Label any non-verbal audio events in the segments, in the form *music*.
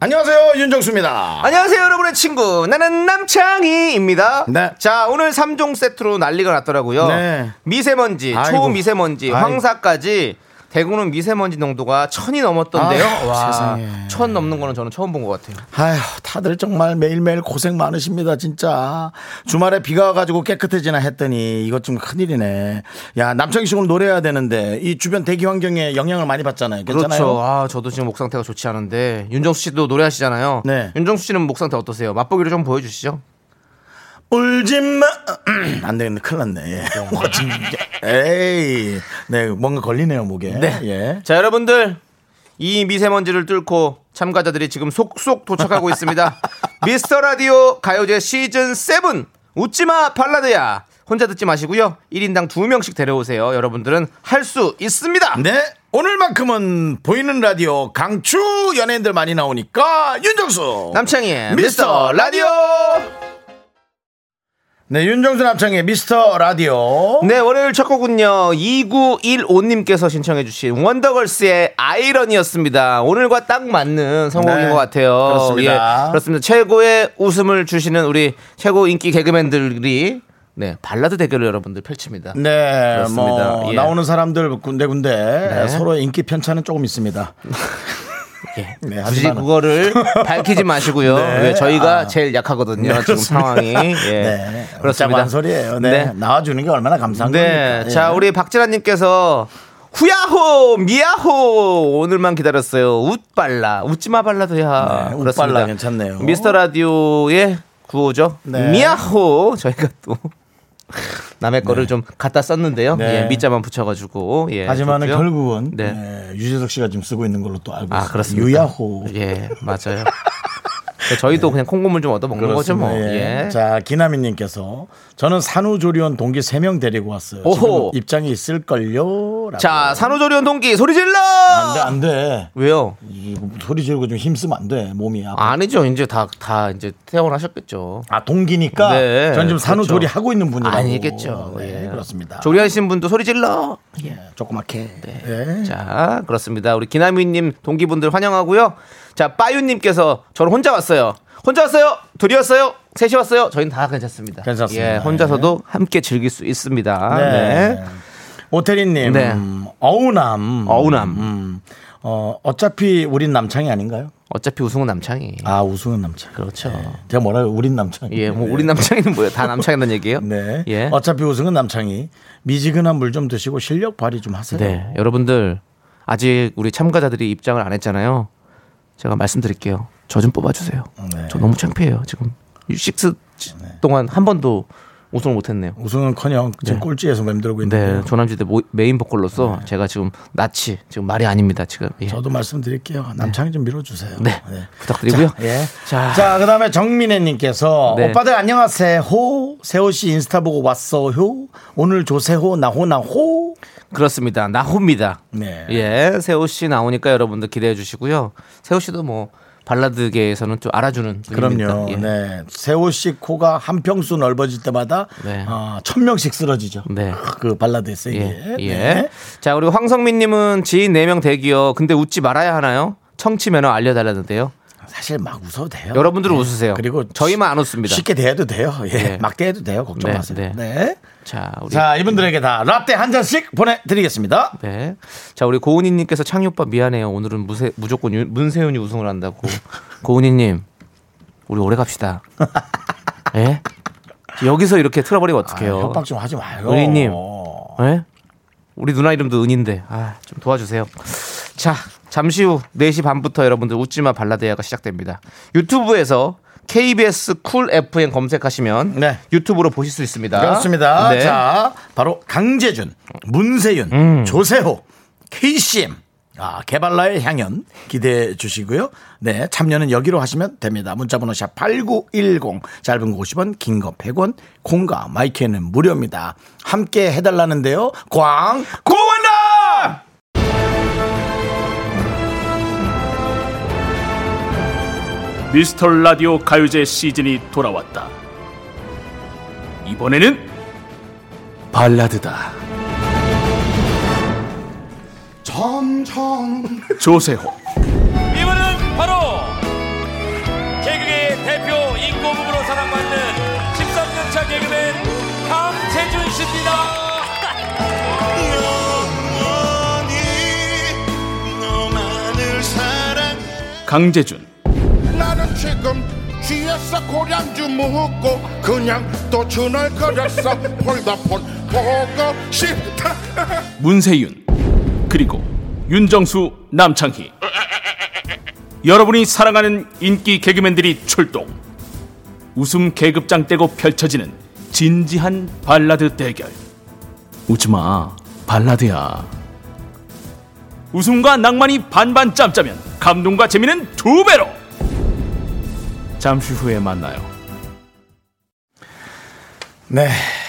안녕하세요 윤정수입니다. 안녕하세요, 여러분의 친구. 나는 남창희입니다. 네. 자, 오늘 3종 세트로 난리가 났더라고요. 네. 미세먼지, 아이고. 초미세먼지, 아이고. 황사까지 대구는 미세먼지 농도가 천이 넘었던데요. 아유, 와, 세상에. 천 넘는 거는 저는 처음 본 것 같아요. 아휴, 다들 정말 매일매일 고생 많으십니다, 진짜. 주말에 비가 와가지고 깨끗해지나 했더니 이것 좀 큰일이네. 야, 남창희 씨 오늘 노래해야 되는데 이 주변 대기 환경에 영향을 많이 받잖아요. 괜찮아요? 그렇죠. 아, 저도 지금 목 상태가 좋지 않은데 윤정수 씨도 노래하시잖아요. 네. 윤정수 씨는 목 상태 어떠세요? 맛보기를 좀 보여주시죠. 울지 마. *clears throat* 안 되겠네. 큰일 났네. 예. 와, 진짜. *laughs* 에이. 네, 뭔가 걸리네요, 목에. 네. 예. 자, 여러분들 이 미세먼지를 뚫고 참가자들이 지금 속속 도착하고 있습니다. *laughs* 미스터 라디오 가요제 시즌 7 웃지마 발라드야. 혼자 듣지 마시고요. 1인당 2명씩 데려오세요. 여러분들은 할 수 있습니다. 네. 오늘만큼은 보이는 라디오 강추 연예인들 많이 나오니까 윤정수. 남창희의 미스터 라디오. 네, 윤정수 남창의 미스터 라디오. 네, 월요일 첫 곡은요. 2915님께서 신청해주신 원더걸스의 아이러니였습니다. 오늘과 딱 맞는 선곡인 네, 것 같아요. 그렇습니다. 예, 그렇습니다. 최고의 웃음을 주시는 우리 최고 인기 개그맨들이 네, 발라드 대결을 여러분들 펼칩니다. 네, 그렇습니다. 뭐 예. 나오는 사람들 군데군데 네. 서로 인기 편차는 조금 있습니다. *laughs* 예. 네, 굳이 하지만은- 그거를 밝히지 마시고요. *laughs* 네. 왜 저희가 아. 제일 약하거든요. 네, 지금. 상황이. 예. *laughs* 네, 그렇습니다. 소리예요. 네. 네. 나와주는 게 얼마나 감사한 네. 겁니까? 자, 예. 우리 박진아님께서 후야호 미야호 오늘만 기다렸어요. 웃발라 웃지마 발라드야. 네. 웃발라 괜찮네요. 미스터 라디오의 구호죠. 네. 미야호 저희가 또 남의 거를 좀 갖다 썼는데요. 네. 예, 밑자만 붙여가지고 예. 하지만은 좋고요. 결국은 네. 네, 유재석 씨가 지금 쓰고 있는 걸로 또 알고 아 있습니다. 그렇습니다. 유야호. 예 맞아요. *laughs* 저희도 그냥 콩고물 좀 얻어 먹는 거죠 뭐. 예. 예. 자, 기나미님께서 저는 산후조리원 동기 3명 데리고 왔어요. 오호. 지금 입장이 있을걸요? 자 산후조리원 동기 소리 질러. 안 돼, 안 돼. 왜요? 이 소리 지르고 좀 힘쓰면 안 돼. 몸이 아파. 아니죠. 이제 다다 이제 퇴원하셨겠죠. 아 동기니까 네, 전 지금 산후조리 그렇죠. 하고 있는 분이라고. 아니겠죠. 네, 예. 그렇습니다. 조리하신 분도 소리 질러. 예, 조그맣게. 네. 예. 자, 그렇습니다. 우리 기나미님 동기분들 환영하고요. 자, 빠유님께서 저는 혼자 왔어요. 혼자 왔어요? 둘이 왔어요? 셋이 왔어요? 저희는 다 괜찮습니다. 괜찮습니다. 예, 혼자서도 함께 즐길 수 있습니다. 네. 네. 오태리님, 네. 음, 어우남. 어우남. 음, 어, 어차피 우린 남창이 아닌가요? 어차피 우승은 남창이. 아, 우승은 남창. 그렇죠. 제가 뭐라고 우린 남창이. 예, 뭐 우리 남창이는 뭐예요? 다 남창이라는 얘기예요? 네. 예. 어차피 우승은 남창이. 미지근한 물 좀 드시고 실력 발휘 좀 하세요. 네, 여러분들 아직 우리 참가자들이 입장을 안 했잖아요. 제가 말씀드릴게요. 저 좀 뽑아주세요. 네. 저 너무 창피해요. 지금 식스 동안 한 번도 우승을 못했네요. 우승은커녕 지금 네. 꼴찌에서 맴돌고 있는데. 네, 조남지대 모- 메인 보컬로서 제가 지금 낯이 지금 말이 아닙니다. 지금 예. 저도 말씀드릴게요. 남창이 좀 밀어주세요. 네, 부탁드리고요. 자, 예. 자. 자, 그다음에 정민혜님께서 네. 오빠들 안녕하세요. 세호 씨 인스타 보고 왔어요. 오늘 조세호 나호 나호. 그렇습니다. 나호입니다. 네. 예, 세호 씨 나오니까 여러분들 기대해 주시고요. 세호 씨도 뭐 발라드계에서는 좀 알아주는 분입니다. 그럼요. 예. 네. 세호 씨 코가 한 평수 넓어질 때마다 네. 어, 천 명씩 쓰러지죠. 네. 그 발라드의 세계. 예, 예. 네. 자, 우리 황성민님은 지인 4명 대기요. 근데 웃지 말아야 하나요? 청취 매너 알려달라는데요. 사실 막 웃어도 돼요. 여러분들은 네. 웃으세요. 그리고 저희만 안 웃습니다. 쉽게 대해도 돼요. 예. 네. 막 대해도 돼요. 걱정 네, 마세요. 네. 네. 자, 우리 자, 이분들에게 다 라떼 한 잔씩 보내 드리겠습니다. 네. 자, 우리 고은희 님께서 창희 오빠 미안해요. 오늘은 무세, 무조건 유- 문세윤이 우승을 한다고. *laughs* 고은희 님, 우리 오래 갑시다. *laughs* 예? 여기서 이렇게 틀어버리면 어떡해요? 아, 협박 좀 하지 마요. 은희 님. 예? 우리 누나 이름도 은인데, 아, 좀 도와주세요. 자, 잠시 후 4시 반부터 여러분들 웃지마 발라드야가 시작됩니다. 유튜브에서 KBS 쿨 FM 검색하시면 네. 유튜브로 보실 수 있습니다. 그렇습니다. 네. 자, 바로 강재준, 문세윤, 음. 조세호, KCM. 아, 개발라의 향연 기대해 주시고요. 네, 참여는 여기로 하시면 됩니다. 문자번호 샵 8910, 짧은 거 50원, 긴 거 100원, 콩과 마이크는 무료입니다. 함께 해달라는데요. 광, 고원 미스터 라디오 가요제 시즌이 돌아왔다. 이번에는 발라드다. 점점. 조세호, 이분은 바로 개그의 대표 인꼬부부로 사랑받는 13년차 개그맨 강재준 씨입니다. 강재준, 지금 취했어 고량주 묻고 그냥 또 주널거렸어 *laughs* 폴더폰 보고 싶다 *laughs* 문세윤, 그리고 윤정수, 남창희. 여러분이 사랑하는 인기 개그맨들이 출동. 웃음 계급장 떼고 펼쳐지는 진지한 발라드 대결. 웃지마, 발라드야. 웃음과 낭만이 반반 짬짜면 감동과 재미는 두 배로. 잠시 후에 만나요. 네.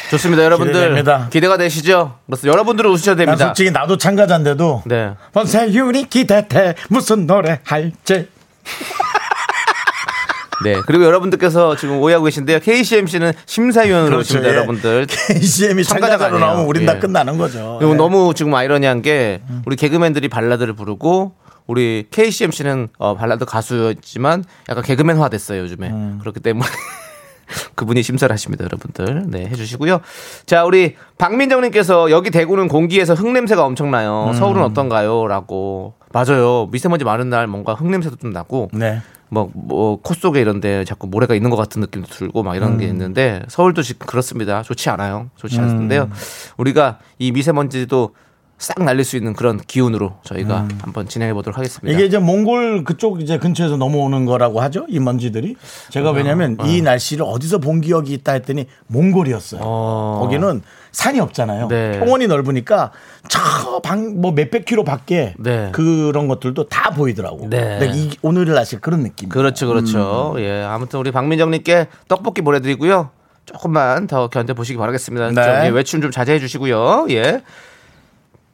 좋습니다, 여러분들. 기대됩니다. 기대가 되시죠? 그래서 여러분들은 웃으셔야 난 됩니다. 솔직히 나도 참가자인데도. 네. 번세윤이 기대돼. 무슨 노래 할지. *laughs* 네. 그리고 여러분들께서 지금 오해하고 계신데요. KCMC는 심사위원으로 오십니다, 예. 여러분들. KCM이 참가자가 참가자로. 나오면 우린 예. 다 끝나는 거죠. 그리고 예. 너무 지금 아이러니한 게 우리 개그맨들이 발라드를 부르고 우리 KCMC는 어, 발라드 가수였지만 약간 개그맨화 됐어요 요즘에 음. 그렇기 때문에 *laughs* 그분이 심사를 하십니다 여러분들 네 해주시고요 자 우리 박민정님께서 여기 대구는 공기에서 흙냄새가 엄청나요 음. 서울은 어떤가요?라고 맞아요 미세먼지 많은 날 뭔가 흙냄새도 좀 나고 네. 뭐, 뭐, 코 속에 이런데 자꾸 모래가 있는 것 같은 느낌도 들고 막 이런 게 음. 있는데 서울도 지금 그렇습니다. 좋지 않아요. 좋지 않은데요. 우리가 이 미세먼지도 싹 날릴 수 있는 그런 기운으로 저희가 한번 진행해 보도록 하겠습니다. 음. 이게 이제 몽골 그쪽 이제 근처에서 넘어오는 거라고 하죠. 이 먼지들이. 제가 왜냐면 이 날씨를 어디서 본 기억이 있다 했더니 몽골이었어요. 어. 거기는 산이 없잖아요. 네. 평원이 넓으니까 저방뭐 몇백 킬로 밖에 네. 그런 것들도 다 보이더라고. 네. 이 오늘의 날씨 그런 느낌. 그렇죠, 그렇죠. 음. 예, 아무튼 우리 박민정님께 떡볶이 보내드리고요. 조금만 더 견뎌 보시기 바라겠습니다. 네. 좀, 예, 외출 좀 자제해 주시고요. 예.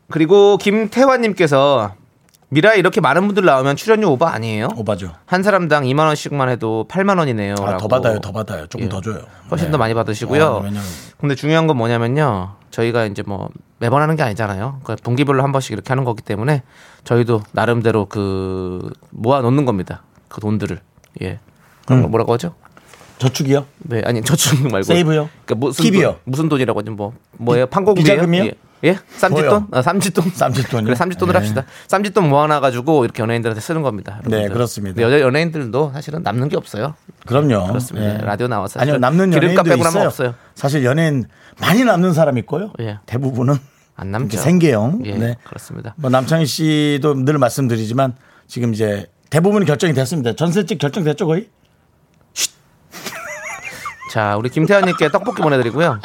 그리고 김태환님께서 미라에 이렇게 많은 분들 나오면 출연료 오버 아니에요? 오바죠. 한 사람당 2만 원씩만 해도 8만 원이네요. 아, 더. 받아요, 더 받아요. 조금 예. 더 줘요. 훨씬 네. 더 많이 받으시고요. 아, 근데 중요한 건 뭐냐면요. 저희가 이제 뭐 매번 하는 게 아니잖아요. 그러니까 분기별로 한 번씩 이렇게 하는 거기 때문에 저희도 나름대로 그 모아 놓는 겁니다. 그 돈들을. 예. 그런 음. 걸 뭐라고 하죠? 저축이요? 네, 아니 저축 말고 세이브요? 그러니까 무슨 킵이요? 돈, 무슨 돈이라고 하죠? 뭐 뭐예요? 비자금이요? 예. 예? 쌈짓돈? 아, 쌈짓돈? 쌈짓돈이요? 그래, 쌈짓돈을 네. 합시다. 쌈짓돈 모아놔 가지고 이렇게 연예인들한테 쓰는 겁니다. 네, 여러분들. 그렇습니다. 근데 여자 연예인들도 사실은 남는 게 없어요. 그럼요. 그렇습니다. 예. 라디오 나와서 아니요, 남는 기름값 빼고는 있어요. 없어요. 사실 연예인 많이 남는 사람 있고요. 예. 대부분은 안 남죠. 생계형. 예, 네. 그렇습니다. 뭐 남창희 씨도 늘 말씀드리지만 지금 이제 대부분 결정이 됐습니다. 전세집 결정됐죠 거의? *laughs* 자, 우리 김태환님께 떡볶이 보내드리고요.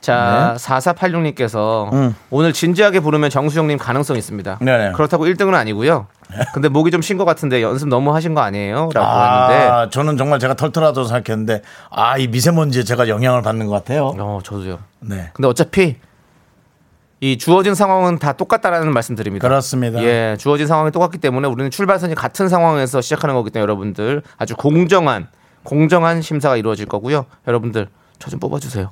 자, 4486님께서 음. 오늘 진지하게 부르면 정수영님 가능성 있습니다. 네네. 그렇다고 1등은 아니고요. 근데 목이 좀 쉰 것 같은데 연습 너무 하신 거 아니에요? 라고 했는데. 아, 저는 정말 제가 털털하다고 생각했는데 아 이 미세먼지에 제가 영향을 받는 것 같아요. 어, 저도요. 네. 근데 어차피 이 주어진 상황은 다 똑같다라는 말씀 드립니다. 그렇습니다. 예, 주어진 상황이 똑같기 때문에 우리는 출발선이 같은 상황에서 시작하는 거기 때문에 여러분들 아주 공정한 공정한 심사가 이루어질 거고요. 여러분들 저 좀 뽑아주세요.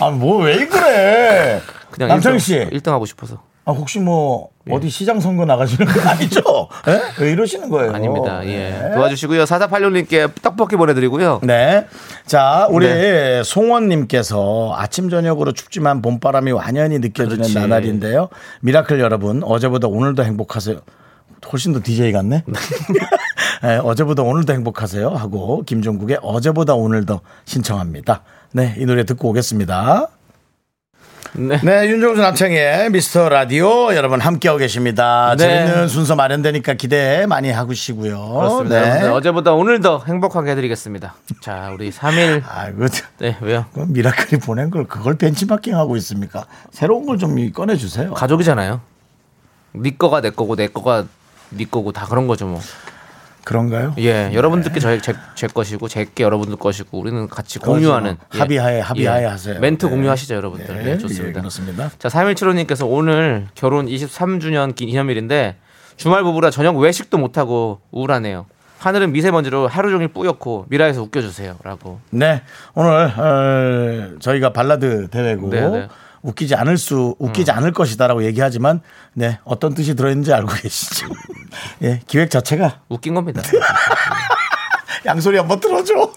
아 뭐 왜 그래? 그냥 남창희 씨, 1등 하고 싶어서. 아, 혹시 뭐 예. 어디 시장 선거 나가시는 거 아니죠? *laughs* 예? 왜 이러시는 거예요? 아닙니다. 예. 네. 도와주시고요. 4486님께 떡볶이 보내드리고요. 네. 자, 우리 네. 송원님께서 아침, 저녁으로 춥지만 봄바람이 완연히 느껴지는 그렇지. 나날인데요. 미라클 여러분, 어제보다 오늘도 행복하세요. 훨씬 더 DJ 같네? 네, *laughs* 어제보다 오늘도 행복하세요. 하고, 김종국의 어제보다 오늘도 신청합니다. 네, 이 노래 듣고 오겠습니다. 네. 네, 윤정수 남창희의 미스터 라디오 여러분 함께하고 계십니다. 네. 재밌는 순서 마련되니까 기대 많이 하시고요. 그렇습니다. 네. 여러분들 어제보다 오늘 더 행복하게 해드리겠습니다. 자, 우리 3일. 아이고, 네, 왜요? 그 미라클이 보낸 걸 그걸 벤치마킹 하고 있습니까? 새로운 걸 좀 꺼내 주세요. 가족이잖아요. 네 거가 내 거고 내 거가 네 거고 다 그런 거죠 뭐. 그런가요? 예, 여러분들께 저희 제, 제 것이고 제게 여러분들 것이고 우리는 같이 공유하는 예. 합의하에, 합의하에 하세요. 멘트 네. 공유하시죠 여러분들. 네, 네, 예, 좋습니다. 그렇습니다. 자, 3175님께서 오늘 결혼 23주년 기념일인데 주말 부부라 저녁 외식도 못 하고 우울하네요. 하늘은 미세먼지로 하루 종일 뿌옇고 미라에서 웃겨주세요라고. 네, 오늘 어, 저희가 발라드 대회고 네, 네. 웃기지 않을 수 웃기지 않을 것이다라고 얘기하지만 네 어떤 뜻이 들어있는지 알고 계시죠? *laughs* 예, 기획 자체가 웃긴 겁니다. *laughs* 양소리 한번 들어줘.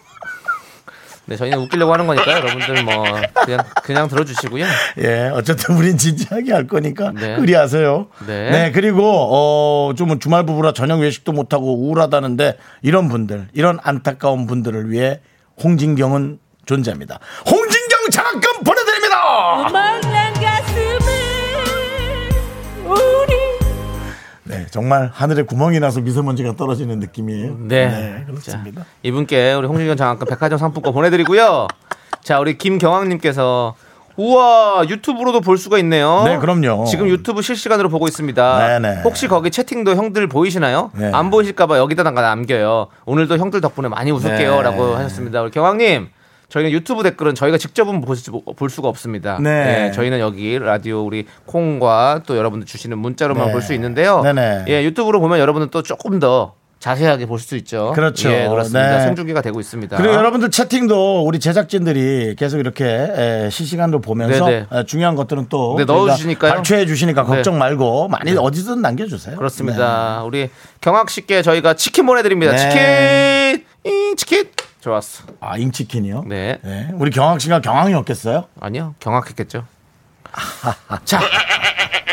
네, 저희는 웃기려고 하는 거니까요. 여러분들 뭐 그냥 그냥 들어주시고요. 예, 어쨌든 우린 진지하게 할 거니까 네. 의리하세요. 네. 그리고 어, 좀 주말 부부라 저녁 외식도 못 하고 우울하다는데 이런 분들, 이런 안타까운 분들을 위해 홍진경은 존재합니다. 홍진경 장학금 먹는 가슴을 우리 네, 정말 하늘에 구멍이 나서 미세먼지가 떨어지는 느낌이에요. 네. 그렇습니다. 자, 이분께 우리 홍진경 장학금 백화점 상품권 보내드리고요. 자, 우리 김경왕님께서 우와 유튜브로도 볼 수가 있네요. 네, 그럼요. 지금 유튜브 실시간으로 보고 있습니다. 네네. 혹시 거기 채팅도 형들 보이시나요? 네. 안 보이실까봐 여기다가 남겨요. 오늘도 형들 덕분에 많이 네. 웃을게요라고 하셨습니다. 우리 경왕님. 저희는 유튜브 댓글은 저희가 직접은 볼, 수, 볼 수가 없습니다. 네. 저희는 여기 라디오 우리 콩과 또 여러분들 주시는 문자로만 네. 볼수 있는데요. 네네. 예, 유튜브로 보면 여러분은 또 조금 더 자세하게 볼 수 있죠. 그렇죠. 예, 그렇습니다. 네. 생중계가 되고 있습니다. 그리고 여러분들 채팅도 우리 제작진들이 계속 이렇게 에, 실시간으로 보면서 네네. 에, 중요한 것들은 또 네, 저희가 넣어주시니까요. 발췌해 주시니까 네. 걱정 말고 많이 어디든 남겨주세요. 그렇습니다. 우리 경학 씨께 저희가 치킨 보내드립니다. 네. 치킨, 이 치킨. 좋았어. 아 잉치킨이요? 네. 우리 경학 씨가 경항이 없겠어요? 아니요, 경악했겠죠. 자,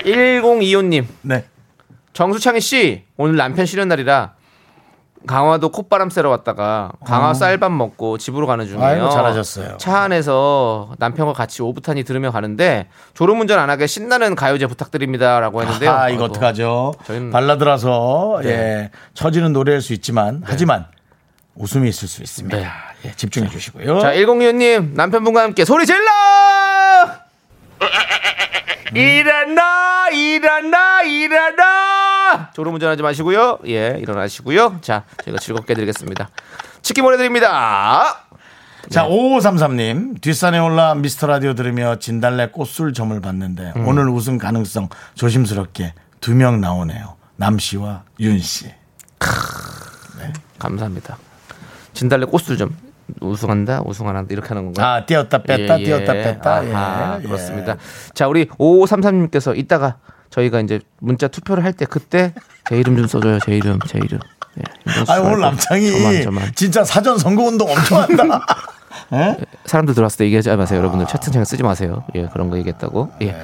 1025님, 네. 정수창희 씨, 오늘 남편 쉬는 날이라 강화도 콧바람 쐬러 왔다가 강화 쌀밥 먹고 집으로 가는 중이에요. 어. 아이고, 잘하셨어요. 차 안에서 남편과 같이 오붓하니 들으며 가는데 졸음운전 안 하게 신나는 가요제 부탁드립니다라고 했는데요. 아 이거 아이고. 어떡하죠? 저희는- 발라드라서 네. 예 처지는 노래일 수 있지만 하지만 웃음이 있을 수 있습니다. 네. 예, 집중해 주시고요. 자, 1025님 남편분과 함께 소리 질러! 일어나, 일어나, 일어나! 졸음 운전하지 마시고요. 예, 일어나시고요. 자, 저희가 즐겁게 해드리겠습니다. 치킨 보내드립니다. 자, 5533님. 뒷산에 올라 미스터 라디오 들으며 진달래 꽃술 점을 봤는데 음. 오늘 우승 가능성 조심스럽게 두 명 나오네요. 남 씨와 윤 씨. 감사합니다. 진달래 꽃술 좀 우승한다, 우승 안 한다 이렇게 하는 건가요? 아, 띄었다 뺐다, 예, 예. 띄었다 뺐다. 아하, 예, 예. 그렇습니다. 자, 우리 5533님께서 이따가 저희가 이제 문자 투표를 할 때 그때 제 이름 좀 써줘요. 제 이름, 제 이름. 예, 아, 오늘 남창이 저만, 저만. 진짜 사전 선거 운동 엄청 한다. *laughs* 예? 사람들 들어왔을 때 얘기하지 마세요. 여러분들 채팅창에 쓰지 마세요. 예, 그런 거 얘기했다고. 예.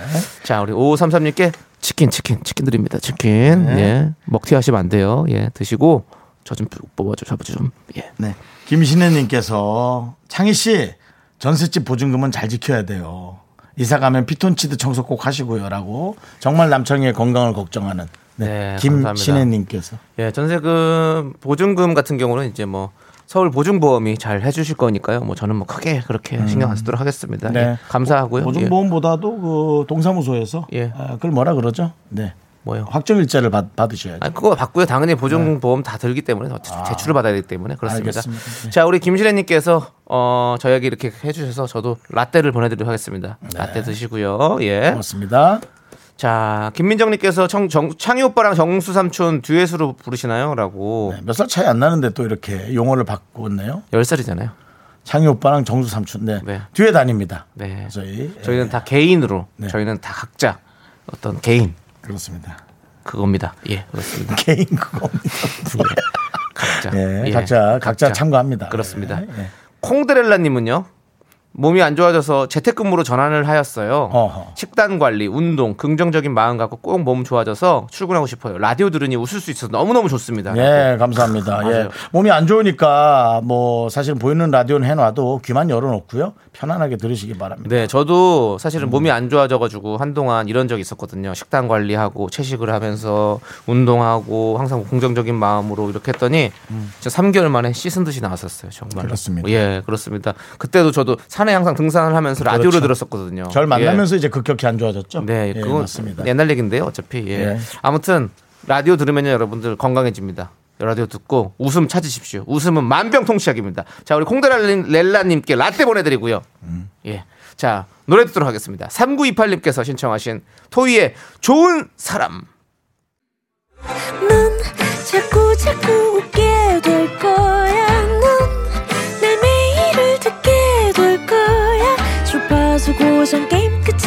자, 우리 5533님께 치킨, 치킨, 치킨 드립니다. 치킨. 예. 먹튀 하시면 안 돼요. 예, 드시고 저 좀 뽑아줘, 잡아줘 좀. 예. 네. 김신혜님께서 창희 씨 전셋집 보증금은 잘 지켜야 돼요. 이사 가면 피톤치드 청소 꼭 하시고요라고 정말 남창희의 건강을 걱정하는 네. 네, 김신혜님께서 예, 전세금 보증금 같은 경우는 이제 뭐 서울 보증보험이 잘 해주실 거니까요. 뭐 저는 뭐 크게 그렇게 신경 안 쓰도록 하겠습니다. 네. 예, 감사하고요. 예. 보증보험보다도 그 동사무소에서 예. 아, 그걸 뭐라 그러죠? 네. 뭐요? 확정 일자를 받, 받으셔야죠. 아니, 그거 받고요. 당연히 보증보험 다 들기 때문에 대출을 받아야 되기 때문에 그렇습니다. 네. 자, 우리 김실애님께서 어 저에게 이렇게 해주셔서 저도 라떼를 보내드리도록 하겠습니다. 라떼 드시고요. 예. 고맙습니다. 자, 김민정님께서 청, 정, 창희 오빠랑 정수 삼촌 듀엣으로 부르시나요?라고 몇살 차이 안 나는데 또 이렇게 용어를 바꿨네요. 열 10살이잖아요. 창희 오빠랑 정수 삼촌. 네. 네. 뒤에 다닙니다. 네. 저희 저희는 예, 다 개인으로 네. 저희는 다 각자 어떤 개인 그렇습니다. 그겁니다. 예, 그렇습니다. *laughs* 개인 그겁니다. 각자. 예, 예, 각자 각자 참고합니다. 그렇습니다. 예, 예. 콩드렐라님은요. 몸이 안 좋아져서 재택근무로 전환을 하였어요. 어허. 식단 관리, 운동, 긍정적인 마음 갖고 꼭 몸 좋아져서 출근하고 싶어요. 라디오 들으니 웃을 수 있어서 너무너무 좋습니다. 예, 감사합니다. 예. 몸이 안 좋으니까 뭐 사실 보이는 라디오는 해놔도 귀만 열어놓고요. 편안하게 들으시기 바랍니다. 네, 저도 사실은 몸이 안 좋아져가지고 한동안 이런 적이 있었거든요. 식단 관리하고 채식을 하면서 운동하고 항상 긍정적인 마음으로 이렇게 했더니 진짜 3개월 만에 씻은 듯이 나왔었어요. 정말. 그렇습니다. 예, 그렇습니다. 그때도 저도 산에 항상 등산을 하면서 라디오를 그렇죠. 들었었거든요. 절 만나면서 예. 이제 급격히 안 좋아졌죠. 네, 예, 그건 맞습니다. 옛날 얘기인데요. 어차피 예. 예. 아무튼 라디오 들으면요 여러분들 건강해집니다. 라디오 듣고 웃음 찾으십시오. 웃음은 만병통치약입니다. 자, 우리 콩드랄렐라님께 라떼 보내드리고요. 음. 예. 자, 노래 듣도록 하겠습니다. 3928님께서 신청하신 토이의 좋은 사람. 넌 자꾸 자꾸 웃게 될 거야.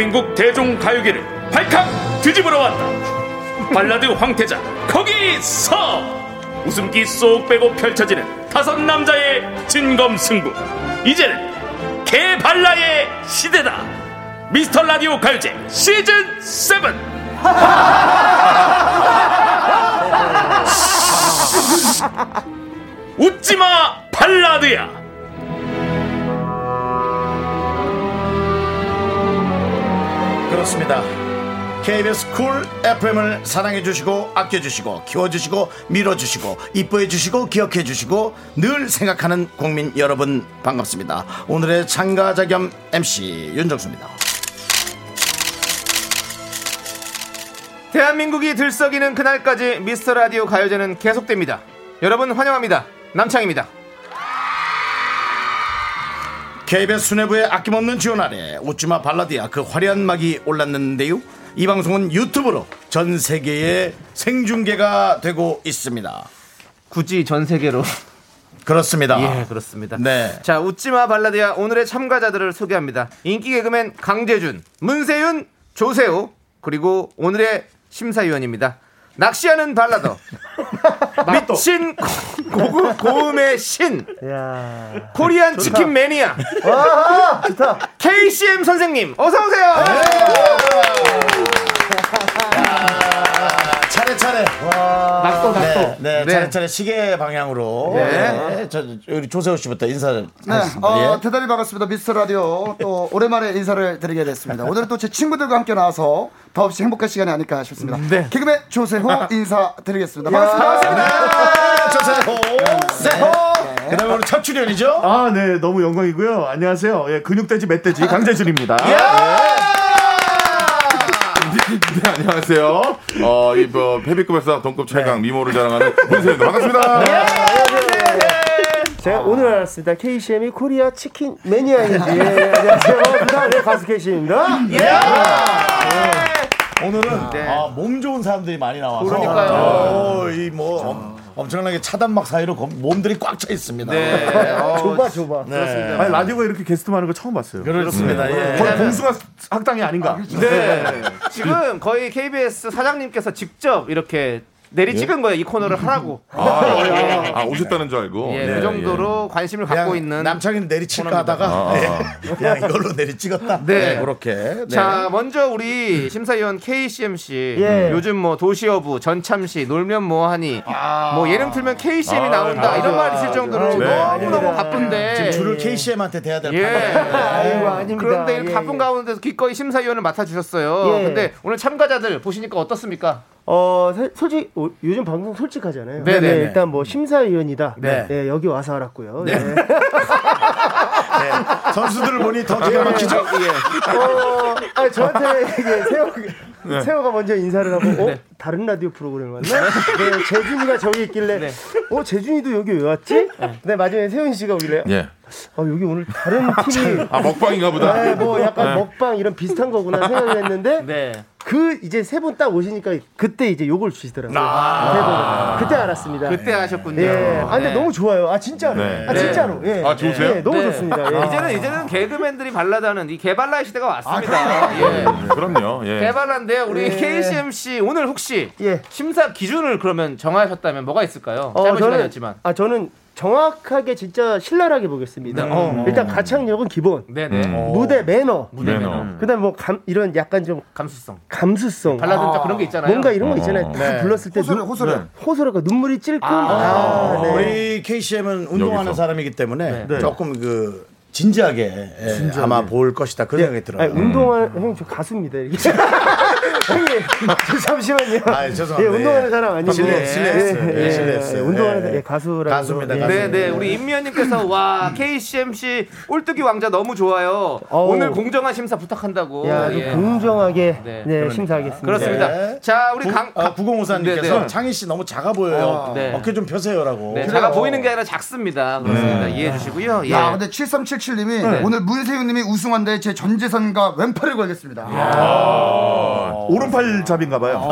대한민국 대중가요계를 발칵 뒤집으러 왔다. 발라드 황태자 거기서! 웃음기 쏙 빼고 펼쳐지는 다섯 남자의 진검승부. 이제는 개발라의 시대다. 미스터 라디오 가요제 시즌 7 웃지마 발라드야 그렇습니다. KBS 쿨 FM을 사랑해 주시고 아껴 주시고 키워 주시고 밀어 주시고 이뻐해 주시고 기억해 주시고 늘 생각하는 국민 여러분 반갑습니다. 오늘의 참가자 겸 MC 윤정수입니다. 대한민국이 들썩이는 그날까지 미스터 라디오 가요제는 계속됩니다. 여러분 환영합니다. 남창입니다. KBS 수뇌부의 아낌없는 지원 아래 웃지마 발라드야 그 화려한 막이 올랐는데요. 이 방송은 유튜브로 전 세계에 생중계가 되고 있습니다. 굳이 전 세계로 그렇습니다. 예 그렇습니다. 네. 자 웃지마 발라드야 오늘의 참가자들을 소개합니다. 인기 개그맨 강재준, 문세윤, 조세호 그리고 오늘의 심사위원입니다. 낚시하는 발라더. *laughs* 미친 고- 고급 고음의 신. 코리안 치킨 매니아. KCM 선생님 어서 오세요. 차례차례. 낙도 낙도. 네, 네, 네. 차례차례 시계 방향으로. 네. 네. 저, 우리 조세호 씨부터 인사를. 네, 하겠습니다. 어, 예. 대단히 반갑습니다. 미스터 라디오 또 오랜만에 인사를 드리게 됐습니다. 오늘은 또 제 친구들과 함께 나와서 더없이 행복한 시간이 아닐까 싶습니다. 네. 개그맨 조세호 인사드리겠습니다. 반갑습니다. 아, 조세호. 세호. 그 다음에 오늘 첫 출연이죠? 아, 네, 너무 영광이고요. 안녕하세요. 예, 근육돼지 멧돼지 강재준입니다. *laughs* 네, 안녕하세요. 어, 이 뭐, 페비급에서 동급 최강 미모를 자랑하는 문세입니다. 반갑습니다. 제가 오늘 알았습니다. KCM이 코리아 치킨 매니아인지. 예, 안녕하세요. 그다음에 가수 KCM입니다. 오늘은 아, 몸 좋은 사람들이 많이 나와서. 그러니까요. 어, 이뭐 엄청나게 차단막 사이로 검- 몸들이 꽉 차 있습니다. 네. *laughs* 어, 좁아, 좁아. 네. 아니, 라디오가 이렇게 게스트 많은 거 처음 봤어요. 그렇습니다. 예. 거의 봉숭아 학당이 아닌가? 네. 지금 거의 KBS 사장님께서 직접 이렇게 내리 찍은 거예요. 이 코너를 하라고. 아, 아, 오셨다는 줄 알고. 예, 네, 그 정도로 관심을 그냥 갖고 있는. 남창이는 내리 칠까 하다가 아, 예. 그냥 이걸로 내리 찍었다. 네. 그렇게. 네. 자, 먼저 우리 심사위원 KCM 씨. 예. 요즘 뭐 도시어부, 전참시, 놀면 뭐하니, 뭐 예능 틀면 KCM이 나온다 이런 말 있을 정도로 네. 너무 너무 바쁜데. 지금 줄을 KCM한테 대야 될 예. 아이고, 아닙니다. 그런데 이렇게 예, 바쁜 예. 가운데서 기꺼이 심사위원을 맡아주셨어요. 예. 근데 오늘 참가자들 보시니까 어떻습니다? 어, 어, 요즘 방송 솔직하잖아요. 네네 네. 일단 뭐 심사위원이다. 네. 네. 여기 와서 알았고요. 네. 네. *laughs* 선수들을 보니 더 기가 막히죠? 예. 어, 아니, 저한테 이게 *laughs* 세호 세호가 먼저 인사를 하고 어 다른 라디오 프로그램 왔나? 네, 재준이가 저기 있길래 어 재준이도 여기 왜 왔지? 네 마지막에 세훈 씨가 오길래 예. 어 여기 오늘 다른 팀이 아 먹방인가 보다. 네, 뭐 약간 네. 먹방 이런 비슷한 거구나 생각을 했는데 네. 그 이제 세 분 딱 오시니까 그때 이제 욕을 주시더라고요. 아. 그때 알았습니다. 그때 하셨군요. 예. 아 근데 네. 너무 좋아요. 아 진짜로. 네. 아 진짜로. 예. 아, 좋으세요? 예, 너무 네. 좋습니다. 예. 이제는 이제는 개그맨들이 발라다는 이 개발라의 시대가 왔습니다. 예. 네, 그럼요. 예. 개발라인데요. 우리 예. KCMC 오늘 혹시 예. 심사 기준을 그러면 정하셨다면 뭐가 있을까요? 어, 짧은 저는 시간이었지만. 아 저는 정확하게 진짜 신랄하게 보겠습니다. 어, 일단 가창력은 기본. 네네. 음. 무대 매너. 무대 매너. 매너. 그다음에 뭐 감, 이런 약간 좀 감수성. 감수성. 발라드는 딱 그런 게 있잖아요. 뭔가 이런 거 있잖아요. 다 불렀을 때 호소래, 눈- 호소래. 호소래가 눈물이 찔끔. 아, 네. 우리 KCM은 운동하는 여기서. 사람이기 때문에 네. 조금 그 진지하게, 예, 아마 볼 것이다 그런 생각이 들어요. 아니, 운동하는 형님 저 가수입니다. *laughs* 형님 저 *laughs* 잠시만요. 아, 죄송합니다. 예, 운동하는 사람 아니고. 실례- 실례했어요. 예, 예, 예, 실례했어요. 예, 운동하는 예, 사람, 예. 예, 가수라고. 가수입니다, 예. 가수. 네, 네. 우리 임미연님께서 *laughs* 와 KCMC 꼴뚜기 왕자 너무 좋아요. 어우. 오늘 공정한 심사 부탁한다고. 야, 좀 예. 공정하게 네. 네, 심사하겠습니다. 그렇습니다. 네. 자, 우리 구, 강 아, 9054님께서 네, 네. 창희 씨 너무 작아 보여요. 네. 어깨 좀 펴세요라고. 네, 작아 보이는 게 아니라 작습니다. 그렇습니다. 네. 이해해 주시고요. 예. 야, 근데 7377님이 오늘 문세윤님이 우승한데 제 전 재산과 왼팔을 걸겠습니다. 오른팔 잡인가 봐요.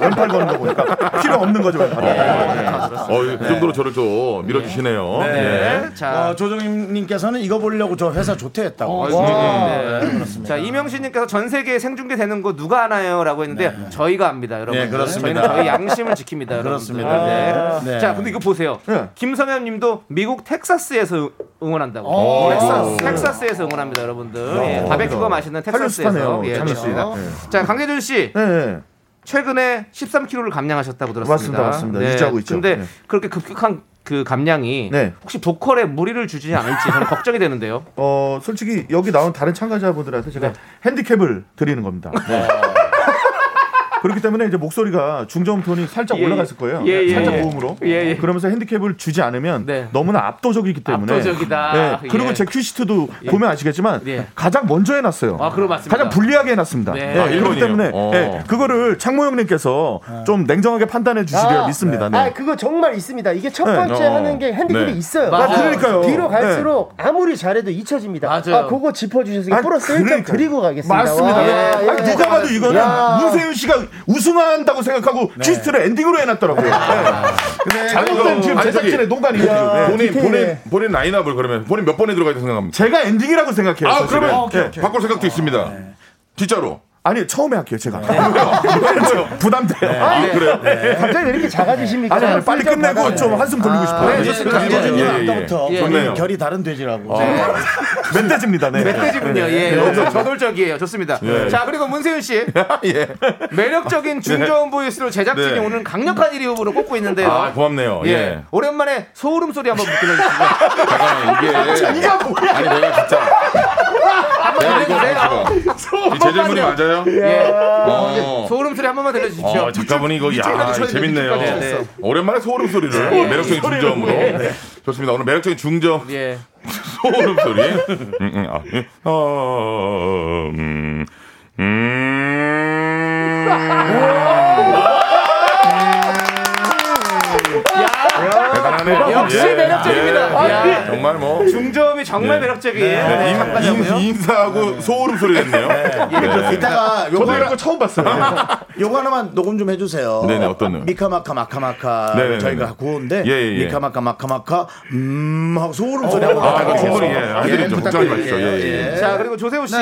왼팔 거는 거 보니까 필요 없는 거죠 왼팔. 어, 그 정도로 저를 좀 밀어주시네요. 예. 네. 자, 어, 조정님께서는 이거 보려고 저 회사 조퇴 했다고. 네. 자 이명신님께서 전 세계 생중계 되는 거 누가 하나요?라고 했는데 저희가 합니다, 여러분. 네, 그렇습니다. 저희는 저희 양심을 지킵니다, 여러분. 그렇습니다. 네. 네. 자, 근데 이거 보세요. 네. 김성현님도 미국 텍사스에서 응원한다고. 오, 텍사스, 텍사스에서 응원합니다, 여러분들. 예, 바베큐가 맛있는 텍사스에서. 예, 텔레스. 그렇습니다. 자, 강재준 씨. 네, 네. 최근에 13kg를 감량하셨다고 들었습니다. 맞습니다, 맞습니다. 유지하고 있죠. 근데 네. 그렇게 급격한 그 감량이 네. 혹시 보컬에 무리를 주지 않을지 저는 걱정이 되는데요. 어 솔직히 여기 나온 다른 참가자분들한테 제가 네. 핸디캡을 드리는 겁니다. 그렇기 때문에 이제 목소리가 중저음 톤이 살짝 예, 올라갔을 거예요. 예, 예, 살짝 예. 고음으로. 예, 예. 그러면서 핸디캡을 주지 않으면 네. 너무나 압도적이기 때문에. 압도적이다. 네. 그리고 예. 제 큐시트도 보면 아시겠지만 예. 가장 먼저 해놨어요. 아, 그거 맞습니다. 가장 불리하게 해놨습니다. 네. 네, 아, 그렇기? 때문에 어. 네, 그거를 창모 형님께서 좀 냉정하게 판단해 주시리라 아, 믿습니다. 네. 아, 그거 정말 있습니다. 이게 첫 네. 번째 어. 하는 게 핸디캡이 네. 있어요. 맞아요. 아, 그러니까요. 뒤로 갈수록 아무리 잘해도 잊혀집니다. 맞아요. 아, 그거 짚어주셔서 아, 플러스 1점 그러니까요. 드리고 가겠습니다. 맞습니다. 와, 예. 예. 아니, 누가 봐도 이거는 야. 문세윤 씨가 우승한다고 생각하고 퀴즈를 엔딩으로 해놨더라고요. 네. 잘못된 지금 제작진의 농간이에요. 네. 본인. 본인, 본인 라인업을 그러면 본인 몇 번에 들어가 있다고 생각합니다. 제가 엔딩이라고 생각해요. 아, 사실은. 그러면 네. 바꿀 생각도 있습니다. 진짜로. 아니 처음에 할게요 제가. 왜요? 부담돼요. 아, 그래요? 갑자기 왜 이렇게 작아지십니까? 아니, 아니 빨리 끝내고 좀 한숨 돌리고 싶어요. 네, 네. 좋습니다. 예, 예, 예. 아까부터 예. 좋네요. 결이 다른 돼지라고. 멧돼지입니다. 네. 멧돼지군요. 예, 여기서 저돌적이에요. 좋습니다. 자, 그리고 문세윤 씨. *laughs* 예. 매력적인 중저음 보이스로 제작진이 네. 오늘 강력한 1위 후보를 꼽고 있는데요. 아, 고맙네요. 예. 예. 오랜만에 소름 소리 한번 들려주시죠. *laughs* 잠깐만, 이게. 아니, 내가 진짜. 내가 이거. 지금 이 제재문이 맞아요? 예. 어. 소름 소리 한 번만 들려주십시오. 어, 작가분이 이거 야 재밌네요. 네, 네. 오랜만에 소름 소리를 매력적인 중저음으로 좋습니다. 오늘 매력적인 중저음 예. *laughs* 소름 소리. 음, 음, 아, 음. 어, 음, 음. *laughs* 대단하네요. 역시 예, 매력적입니다. 예, 야. 예. 정말 뭐 중저음이 정말 매력적인 네, 인-. 인- 인사하고 소름 소리 냈네요. 네. 이따가 저도 요거 이런 거 처음 봤어요. 요거 하나만 녹음 좀 해주세요. 네네, 어떤 거? 미카마카 마카마카. 저희가 구호인데 예, 예, 예. 미카마카 마카마카 음 하고 소름 소리 아, 부탁드릴게요. 충분히 예, 해드리죠. 걱정하지 마십시오. 예, 예. 자 그리고 조세호 씨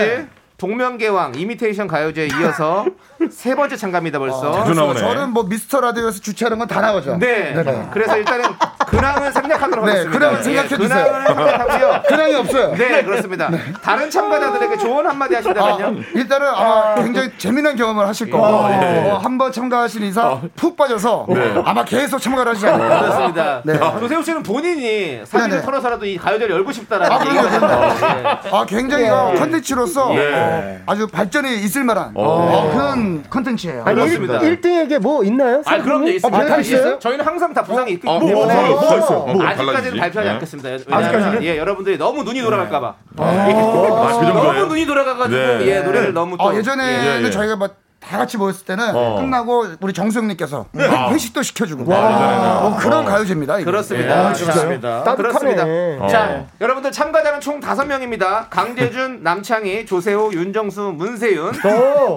동명계왕 이미테이션 가요제에 이어서 *laughs* 세 번째 참가입니다 벌써. 자주 나오네. 저는 뭐 미스터 라디오에서 주최하는 건 다 나오죠. 네. 그래서 일단은 근황을 생략하도록 네, 하겠습니다. 근황을 예, 생략해 주세요. 근황을 생략하고요. *laughs* 근황이 없어요. 네 그렇습니다. 다른 참가자들에게 조언 한마디 아, 하신다면요. 일단은 아마 굉장히 재미난 경험을 하실 거고 어, 한번 참가하신 이상 푹 빠져서 아마 계속 참가를 하시지 않을까. 그렇습니다. 네. 조세호 씨는 본인이 사진을 네네. 털어서라도 이 가요제를 열고 싶다라는 아. 있습니다. 아, 굉장히 어, 컨텐츠로서 네. 어, 아주 발전이 있을 만한 어, 그런 컨텐츠예요. 아니, 그렇습니다. 1, 등에게뭐 있나요? 아 그럼요 있습니다. 아, 다 있어요? 저희는 항상 다 부상이 있기 어, 때문에 뭐, 뭐, 뭐 있어? 뭐 아직까지는 달라지지? 발표하지 네. 않겠습니다. 왜냐하면 예, 여러분들이 너무 눈이 돌아갈까봐. 아, 그 너무 정도예요? 눈이 돌아가가지고 네. 예, 노래를 너무 또 어, 예전에는 예, 예. 저희가 뭐 다 같이 모였을 때는 어. 끝나고 우리 정수영님께서 아. 회식도 시켜주고 맞아요. 뭐 그런 가요제입니다. 이게. 그렇습니다. 아, 좋습니다. 그렇습니다. 어. 자, 여러분들 참가자는 총 다섯 명입니다. 강재준, *laughs* 남창희, 조세호, 윤정수, 문세윤.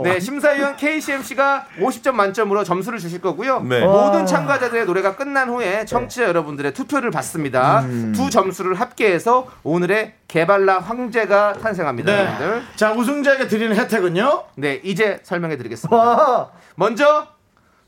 네, 심사위원 KCMC가 50점 만점으로 점수를 주실 거고요. 네. 모든 참가자들의 노래가 끝난 후에 청취자 여러분들의 투표를 받습니다. 두 점수를 합계해서 오늘의 개발라 황제가 탄생합니다. 네. 여러분들. 자, 우승자에게 드리는 혜택은요? 네, 이제 설명해 드리겠습니다. 와. 먼저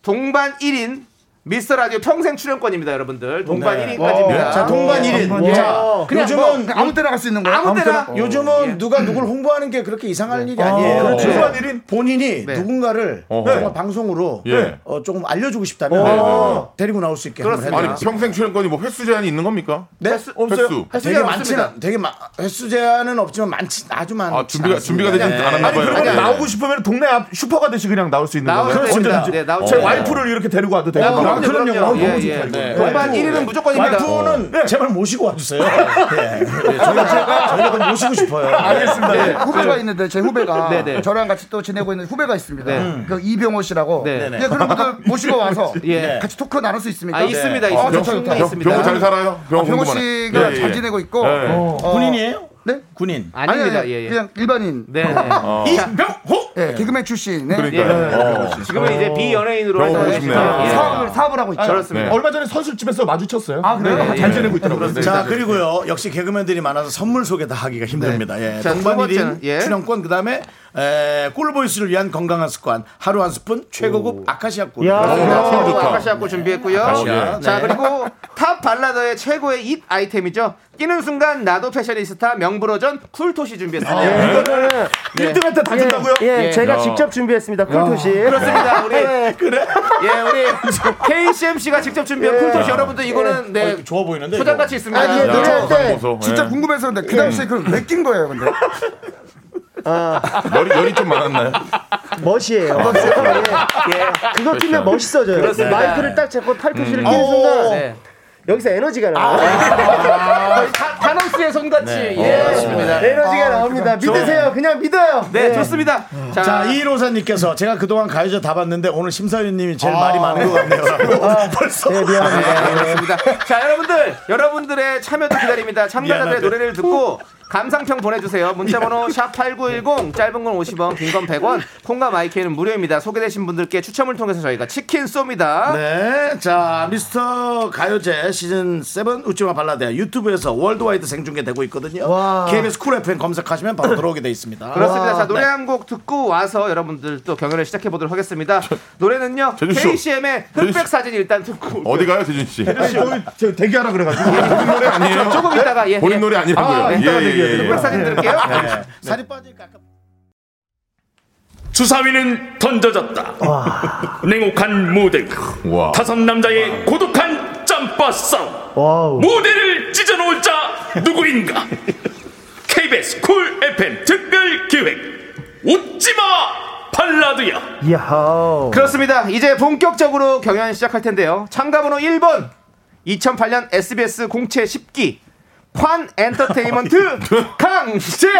동반 1인 미스터 라디오 평생 출연권입니다, 여러분들. 동반 네. 1인까지입니다. 자, 동반 1인. 자, 그냥 요즘은 아무 때나 갈 수 있는 거예요? 아무 때나 요즘은 누가 누굴 홍보하는 게 그렇게 이상할 일이 아니에요. 그렇죠. 네. 동반 일인? 본인이 네. 누군가를. 정말 방송으로 예. 어, 조금 알려주고 싶다면 어. 데리고 나올 수 있게 그렇습니다. 아니. 평생 출연권이 뭐 횟수 제한이 있는 겁니까? 네? 없어요. 횟수. 할 되게 많지는. 되게 마, 횟수 제한은 없지만 많지 아주 많. 아 준비가 준비가 되지 않았나 아니 봐요. 그러면 네. 나오고 싶으면 동네 앞 슈퍼 가듯이 그냥 나올 수 있는 거예요. 언제든지. 네, 나올 제. 와이프를 이렇게 데리고 와도 되고. 어, 그럼요, 그럼요. 그럼요. 너무 예, 좋다, 예. 네. 동반 1위는 무조건입니다. 와이프는 제발 모시고 와주세요. 예. 예, 저희가 저희가 좀 모시고 싶어요. *laughs* 알겠습니다. 네, 후배가 있는데 제 후배가 *laughs* 네, 네. 저랑 같이 또 지내고 있는 후배가 있습니다. 네. 그 이병호 씨라고. 네. 네. 그런 분들 모시고 와서 *laughs* 예. 같이 토크 나눌 수 있습니까? 아, 있습니다. 아, 있습니다. 좋다, 좋다. 있습니다. 병호 잘 살아요? 병호 병호 궁금하네. 씨가 예, 잘 예. 지내고 있고 네. 어, 군인이에요? 네? 군인. 아닙니다. 아니, 예, 예. 그냥 일반인. 네, 네. 이병호. 예, 개그맨 출신. 네. 그러니까. 예. 어. 지금은 이제 비연예인으로 병원 활동을. 예. 사업을 사업을 하고 있죠. 그렇습니다. 네. 얼마 전에 선술집에서 마주쳤어요. 아, 그래요? 네, 잘 지내고 있더라고요. 자 그리고요 역시 개그맨들이 많아서 선물 소개 다 하기가 힘듭니다. 예. 자, 두 동반 번째는, 1인 예. 출연권 그다음에 에, 꿀보이스를 위한 건강한 습관 하루 한 스푼 최고급 아카시아 꿀. 야. 그렇습니다. 아, 최고 좋다. 아카시아 꿀 준비했고요. 아카시아, 자, 네. 그리고 top 발라더의 최고의 잇 아이템이죠. 끼는 순간 나도 패셔니스타 명불허전 쿨토시 준비했습니다. 이거는 1등한테 다 준다고요? 예, 예. 제가 야. 직접 준비했습니다. 쿨토시. 그렇습니다. 우리 *laughs* 그래? 예, 우리 KCM 씨가 직접 준비한 쿨토시 여러분들 이거는 네 좋아 보이는데. 포장 이거. 같이 있습니다. 아니, 예, 노래할 때. 진짜 예. 궁금해서 근데 그 당시에 그걸 왜 낀 거예요, 근데? 열이 열이 좀 많았나요? 멋이에요. 예. 예. 그거 끼면 멋있어져요. 그렇습니다. 마이크를 딱 잡고 팔토시를 끼는 순간 네. 여기서 에너지가 나와요. 타- 타노스의 손같이 예, 그렇습니다. 에너지가 나옵니다. 믿으세요. 그냥 믿어요. 네, 예. 좋습니다. 자, 자 이로사님께서 제가 그동안 가요제 다 봤는데 오늘 심사위원님이 제일 말이 많은 것 같네요. *laughs* 벌써. 네, 미안합니다. 네, 그렇습니다. 자, 여러분들, 여러분들의 참여도 기다립니다. 참가자들의. 노래를 듣고 감상평 보내주세요. 문자번호 샵8910, 짧은 건 50원, 긴 건 100원, 콩과 마이크는 무료입니다. 소개되신 분들께 추첨을 통해서 저희가 치킨 쏩니다. 네, 자 미스터 가요제 시즌 7 웃지마 발라드 유튜브에서 worldwide 생중계되고 있거든요. 와. KBS 쿨 FM 검색하시면 바로 들어오게 돼 있습니다. 그렇습니다. 자, 노래 네. 한곡 듣고 와서 여러분들 또 경연을 시작해 보도록 하겠습니다. 노래는요, 재준 씨. KCM의 흑백 사진 일단 듣고. 어디 가요, 재준 씨? 저기 저 대기하라 그래가지고. 본인 노래 아니에요? 조금 있다가, 예. 본인 예. 노래 아니라고요. 아, 예, 이따가 예, 흑백 사진 들을게요. 네. 살이 빠질까 아까 주사위는 던져졌다. 냉혹한 무대. 와. 다섯 남자의 고독한 짬바 싸움. wow. 무대를 찢어놓을 자 누구인가? *laughs* KBS 쿨 FM 특별 기획 웃지마 발라드야. 이야. 그렇습니다. 이제 본격적으로 경연 시작할 텐데요. 참가번호 1번 2008년 SBS 공채 10기 관 엔터테인먼트 *laughs* 강재준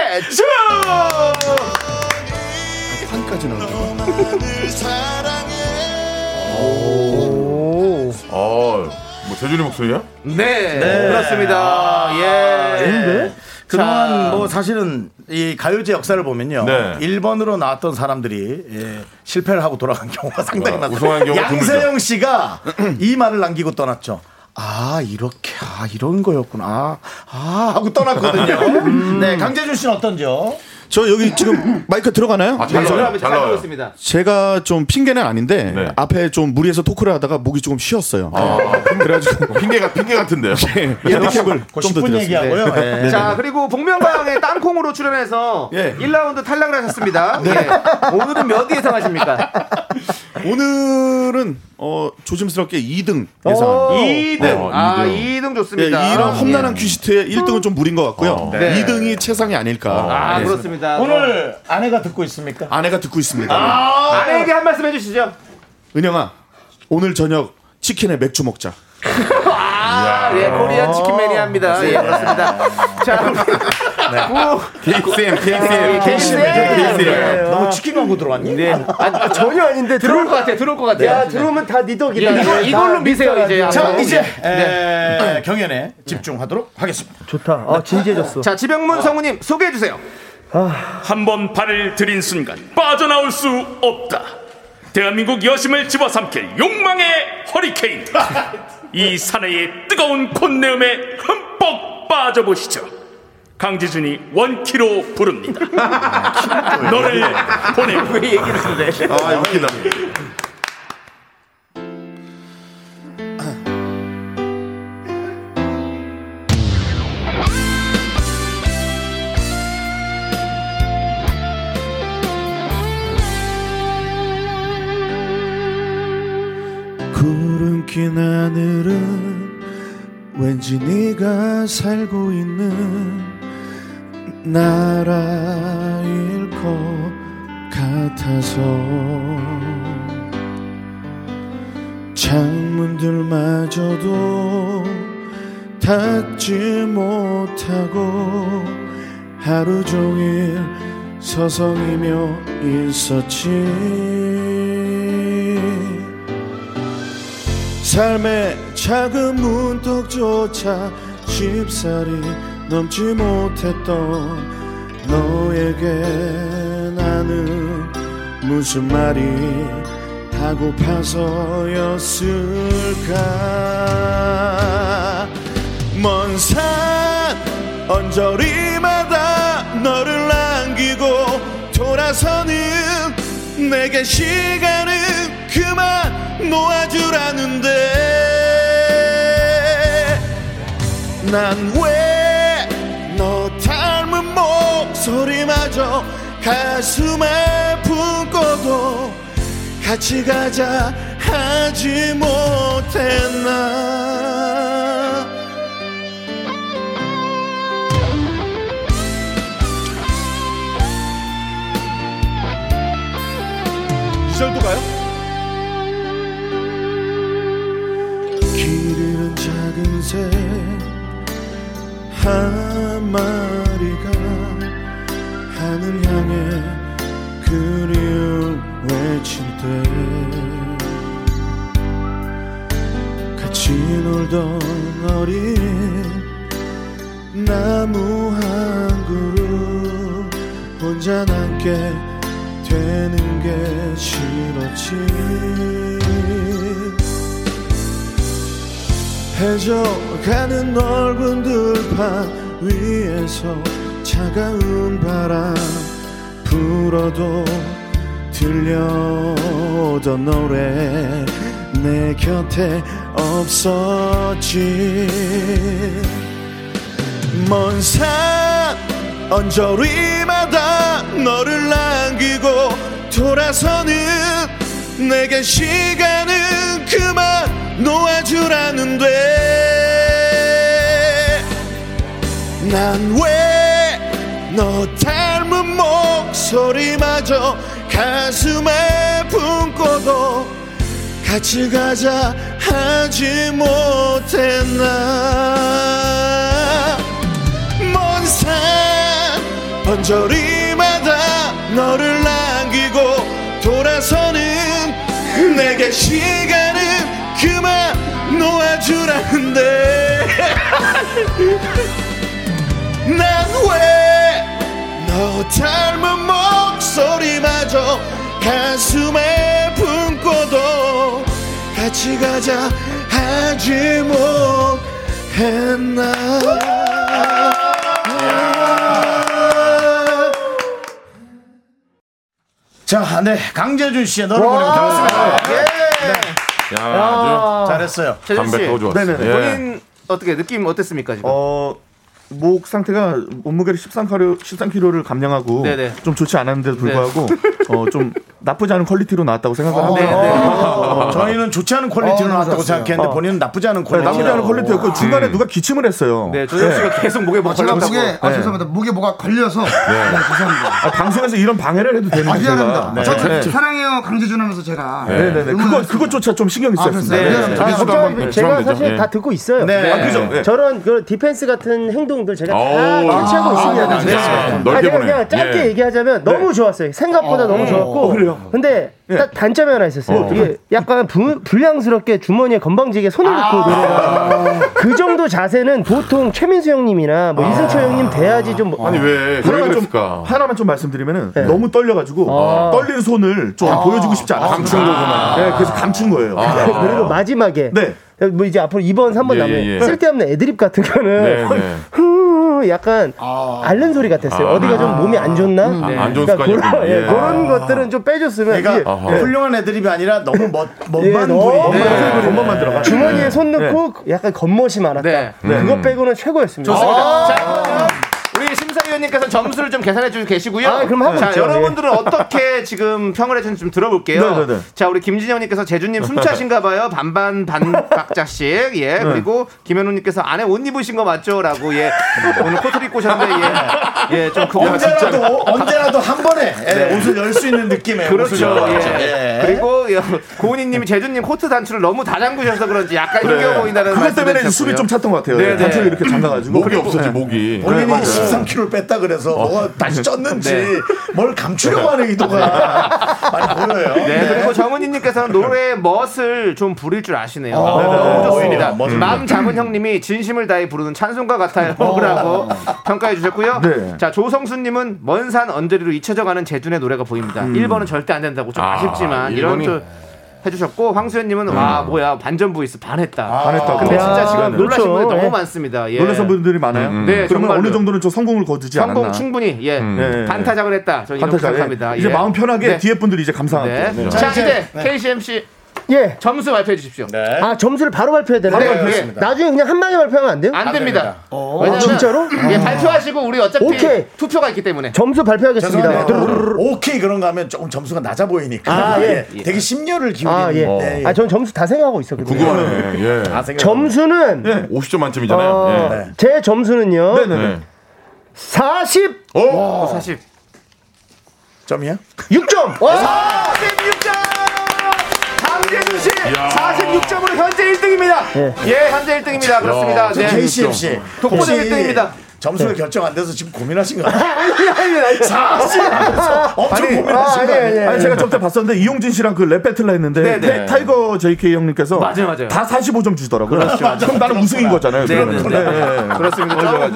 어, 뭐 재준이 목소리야? 네, 그렇습니다. 예. 그동안 자. 뭐 사실은 이 가요제 역사를 보면요. 네. 1번으로 나왔던 사람들이 예, 실패를 하고 돌아간 경우가 상당히 아. 우승한 경우가 양세형 씨가 *clears throat* 이 말을 남기고 떠났죠. 아 이렇게 아 이런 거였구나 아, 아 하고 떠났거든요. 네 강재준 씨는 어떤지요? 저 여기 지금 마이크 들어가나요? 아, 잘 나와요. 잘잘 나와요. 제가 좀 핑계는 아닌데 네. 앞에 좀 무리해서 토크를 하다가 목이 조금 쉬었어요. 아, 그래가지고 핑계가 핑계 같은데요. 핸디캡을 그좀더 10분 드렸습니다. 얘기하고요. 예. 자, 그리고 복면가왕의 땅콩으로 출연해서 예. 1라운드 탈락을 하셨습니다. 예. 오늘은 몇 위 예상하십니까? *laughs* 오늘은 어, 조심스럽게 2등 예상합니다. 2등. 네. 아, 어, 2등 네, 좋습니다. 이런 험난한 퀴즈트의 1등은 좀 무린 것 같고요. 어. 네. 2등이 최상이 아닐까. 아, 네. 그렇습니다. 오늘 아내가 듣고 있습니까? 아내가 듣고 있습니다. 아내에게 한 말씀 해주시죠. 은영아, 오늘 저녁 치킨에 맥주 먹자. *laughs* 아, 예, 코리안 치킨 매니아입니다. 예, 그렇습니다. 자, KCM, 네, KCM, KCM. 너무 치킨 광고 들어왔니? 네. 아, 전혀 아닌데 들어올 것 같아요. 들어올 것 같아요. 야 들어오면 다 네 덕이다. 예, 이걸로 미세요, 이제. 자, 아, 이제 네. 에, 경연에 집중하도록 하겠습니다. 좋다. 아 진지해졌어. 자, 지병문 성우님 소개해 주세요. 한 번 발을 들인 순간 빠져나올 수 없다. 대한민국 여심을 집어삼킬 욕망의 허리케인. *laughs* 이 사내의 뜨거운 콧내음에 흠뻑 빠져보시죠. 강지준이 원키로 부릅니다. *laughs* 너를 보내고 왜 얘기를 해? 아, 웃기다. 구름 낀 하늘은 왠지 네가 살고 있는 나라일 것 같아서 창문들마저도 닫지 못하고 하루 종일 서성이며 있었지. 삶의 작은 문턱조차 쉽사리 넘지 못했던 너에게 나는 무슨 말이 하고파서였을까? 먼 산 언저리마다 너를 남기고 돌아서는 내게 시간은 그만 놓아주라는데 난왜너 닮은 목 소리마저 가슴에 품고도 같이 가자 하지 못했나 이 절도 가요? 길 잃은 작은 새 한 마리가 하늘 향해 그리움 외칠 때 같이 놀던 어린 나무 한 그루 혼자 남게 되는 게 싫었지 해져가는 넓은 들판 위에서 차가운 바람 불어도 들려오던 노래 내 곁에 없었지 먼 산 언저리마다 너를 남기고 돌아서는 내게 시간은 그만 놓아주라는데. 난왜 너 닮은 목소리마저 가슴에 품고도 같이 가자 하지 못했나. 먼산 언저리마다 너를 남기고 돌아서는 내게 시간은 그만 놓아주라는데. *laughs* 난 왜 너 닮은 목소리마저 가슴에 품고도 같이 가자 하지 못했나 자, 네. 강재준 씨의 너를 보내고 들었습니다. 야, 아주 잘했어요. 재준 씨. 네네네. 예. 본인 어떻게 느낌 어땠습니까 지금? 어, 목 상태가 몸무게를 13kg, 13kg를 감량하고 네네. 좀 좋지 않았는데도 불구하고 *laughs* 어, 좀 나쁘지 않은 quality로 나왔다고 생각을 어, 합니다. 네, 네. 어, 저희는 좋지 않은 quality로 어, 나왔다고. 생각했는데 본인은 나쁘지 않은 네, quality. 나쁘지 않은 quality였고 중간에 누가 기침을 했어요. 네, 조정 씨가 계속 목에 목 아, 걸려서 목에 아 죄송합니다. 목에 뭐가 걸려서 네, 죄송합니다. 아, 방송에서 이런 방해를 해도 되는 아데 미안합니다. 저 네. 사랑해요 강재준 하면서 제가 네, 네, 네. 그거. 그것조차 좀 신경이 아, 쓰였습니다. 네. 아, 한번 마. 제가. 사실 예. 다 듣고 있어요. 네. 아, 그죠? 네. 저런 그 defense 같은 행동 행동들 제가 다 오. 캐치하고 있습니다. 아, 네. 아, 넓게 제가 보네. 그냥 짧게 예. 얘기하자면 너무 좋았어요. 생각보다 너무 좋았고. 근데 딱 단점이 하나 있었어요. 이게 약간 부- 불량스럽게 주머니에 건방지게 손을 넣고 노래가 그 정도 자세는 보통 최민수 형님이나 뭐 이승철 형님 돼야지 좀 뭐- 아니 왜? 왜 하나만 좀? 하나만 좀 말씀드리면은 너무 떨려가지고 떨리는 손을 좀 보여주고 싶지 않았어요. 감춘 거구나. 네, 그래서 감춘 거예요. 그리고 마지막에 네. 뭐 이제 앞으로 2번, 3번 예, 나면 예, 예. 쓸데없는 애드립 같은 거는 네, *laughs* 네. 후 약간 앓는 소리 같았어요. 어디가 좀 몸이 안 좋나? 아, 안 좋은 그러니까. 그런, 예, 예. 그런 것들은 좀 빼줬으면 그러니까 이게. 훌륭한 애드립이 아니라 너무 멋, 예, 멋만 부리. 멋만 본번만 들어가. 주머니에 손 넣고 약간 겉멋이 많았다. 네. 그거 빼고는 최고였습니다. 좋습니다. 자, 그러면 우리 심사 위원님께서 점수를 좀 계산해 주고 계시고요. 아, 그럼 하고 자, 있죠. 여러분들은 어떻게 *laughs* 지금 평을 해주는지 좀 들어볼게요. 네, 네, 네. 자, 우리 김진영님께서 제주님 숨차신가 봐요. 반반 반 박자씩. 예. 그리고 김현우님께서 안에 옷 입으신 거 맞죠?라고 예. 오늘 코트 입고 오셨는데 예. 예, 좀 그거 언제라도 언제라도 한 번에 예, 옷을 열 수 있는 느낌의 그렇죠. 예. 예. 그리고 예, 고은희님이 제주님 코트 단추를 너무 다 잠그셔서 그런지 약간 힘겨워 보인다는 그것 때문에 숨이 좀 찼던 것 같아요. 네, 네. 단추를 이렇게 잠가가지고. 목이 없었지 목이. 본인이 맞아요. 13kg를 뺐다 그래서 뭐가 다시 쪘는지 네. 뭘 감추려고 하는 의도가 *laughs* 많이 보여요. 네, 그리고 정은희님께서는 노래 멋을 좀 부릴 줄 아시네요. 네, 네. 너무 좋습니다. 부려. 마음 잡은 형님이 진심을 다해 부르는 찬송가 같아요. 라고 평가해 주셨고요. 네. 자, 조성수님은 먼 산 언저리로 잊혀져가는 재준의 노래가 보입니다. 1번은 절대 안 된다고 좀 아, 아, 쉽지만 이런 좀 해주셨고 황수현님은 와 뭐야 반전 voice 반했다. 반했다고. 근데 진짜 아, 지금 놀라신 그렇죠. 분들 너무 예. 많습니다. 예. 놀라신 분들이 많아요. 네, 그러면 정말로. 어느 정도는 좀 성공을 거두지 성공 않았나. 충분히 예 네. 반타작을 했다. 저는 이렇게 반타작. 생각합니다. 이제 예. 마음 편하게 네. 뒤에 분들이 이제 감상할게요. 네. 네. 자, 이제, 네. KCMC 예. 점수 발표해 주십시오. 네. 아 점수를 바로 발표해야 되나요? 바로 발표했습니다. 나중에 그냥 한 방에 발표하면 안 돼요? 안 됩니다. 됩니다. 왜냐면 아, 진짜로? 예, 발표하시고 우리 어차피 오케이. 투표가 있기 때문에. 점수 발표하겠습니다. 오케이 그런가 하면 조금 점수가 낮아 보이니까 아, 예. 예. 되게 심려를 기울이는 아 예. 네, 예. 아 전 점수 다 생각하고 있었거든요. 궁금하네. 예. 다 생각해보면. 점수는 50점 만점이잖아요. 어, 예. 제 점수는요. 네 네 네. 40 어? 사실 점이야? 6점. 46 46점으로 현재 1등입니다. 예, 현재 1등입니다. 그렇습니다. 네. KCMC 독보적 혹시 1등입니다. 점수가 결정 안 돼서 지금 고민하신 거 아니에요? *laughs* 아니 아니 아니. 40 하면서 엄청 아니, 고민하신 아, 거 예, 아니에요? 예. 아니 제가 저때 봤었는데 이용진 씨랑 그 랩 배틀 했는데 네, 네. 타- 타이거 JK 형님께서 맞아요, 맞아요. 다 45점 주시더라고요. 그럼 나는 우승인 거잖아요. 네, 그러면. 네, 네, 네. 그렇습니다.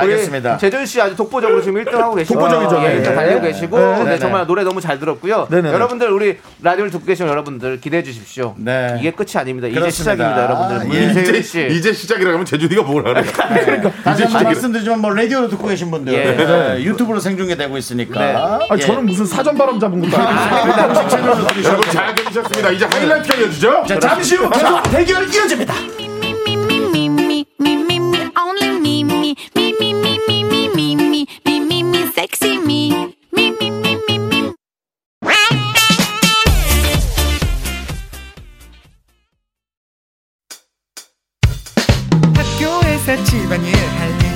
알겠습니다. 재준 씨 아주 독보적으로 지금 1등 하고 계시고 독보적이죠, 예, 네. 일단 달리고 계시고 네, 네, 정말 노래 너무 잘 들었고요. 네, 네, 네. 여러분들 우리 라디오를 듣고 계시는 여러분들 기대해 주십시오. 네. 이게 끝이 아닙니다. 이제 그렇습니다. 시작입니다, 여러분들. 예. 문세윤 이제 씨. 이제 시작이라 하면 제주디가 뭘 하래? 다시 한번 말씀드리지만 뭐 라디오로 듣고 계신 분들 예. 예. 유튜브로 생중계되고 있으니까. 네. 아니, 예. 저는 무슨 사전 바람 잡은 것도 아니고. *laughs* 잘 들으셨습니다. 이제 하이라이트 알려주죠. 자, 잠시 후 계속 대결 이어집니다. 집안일 할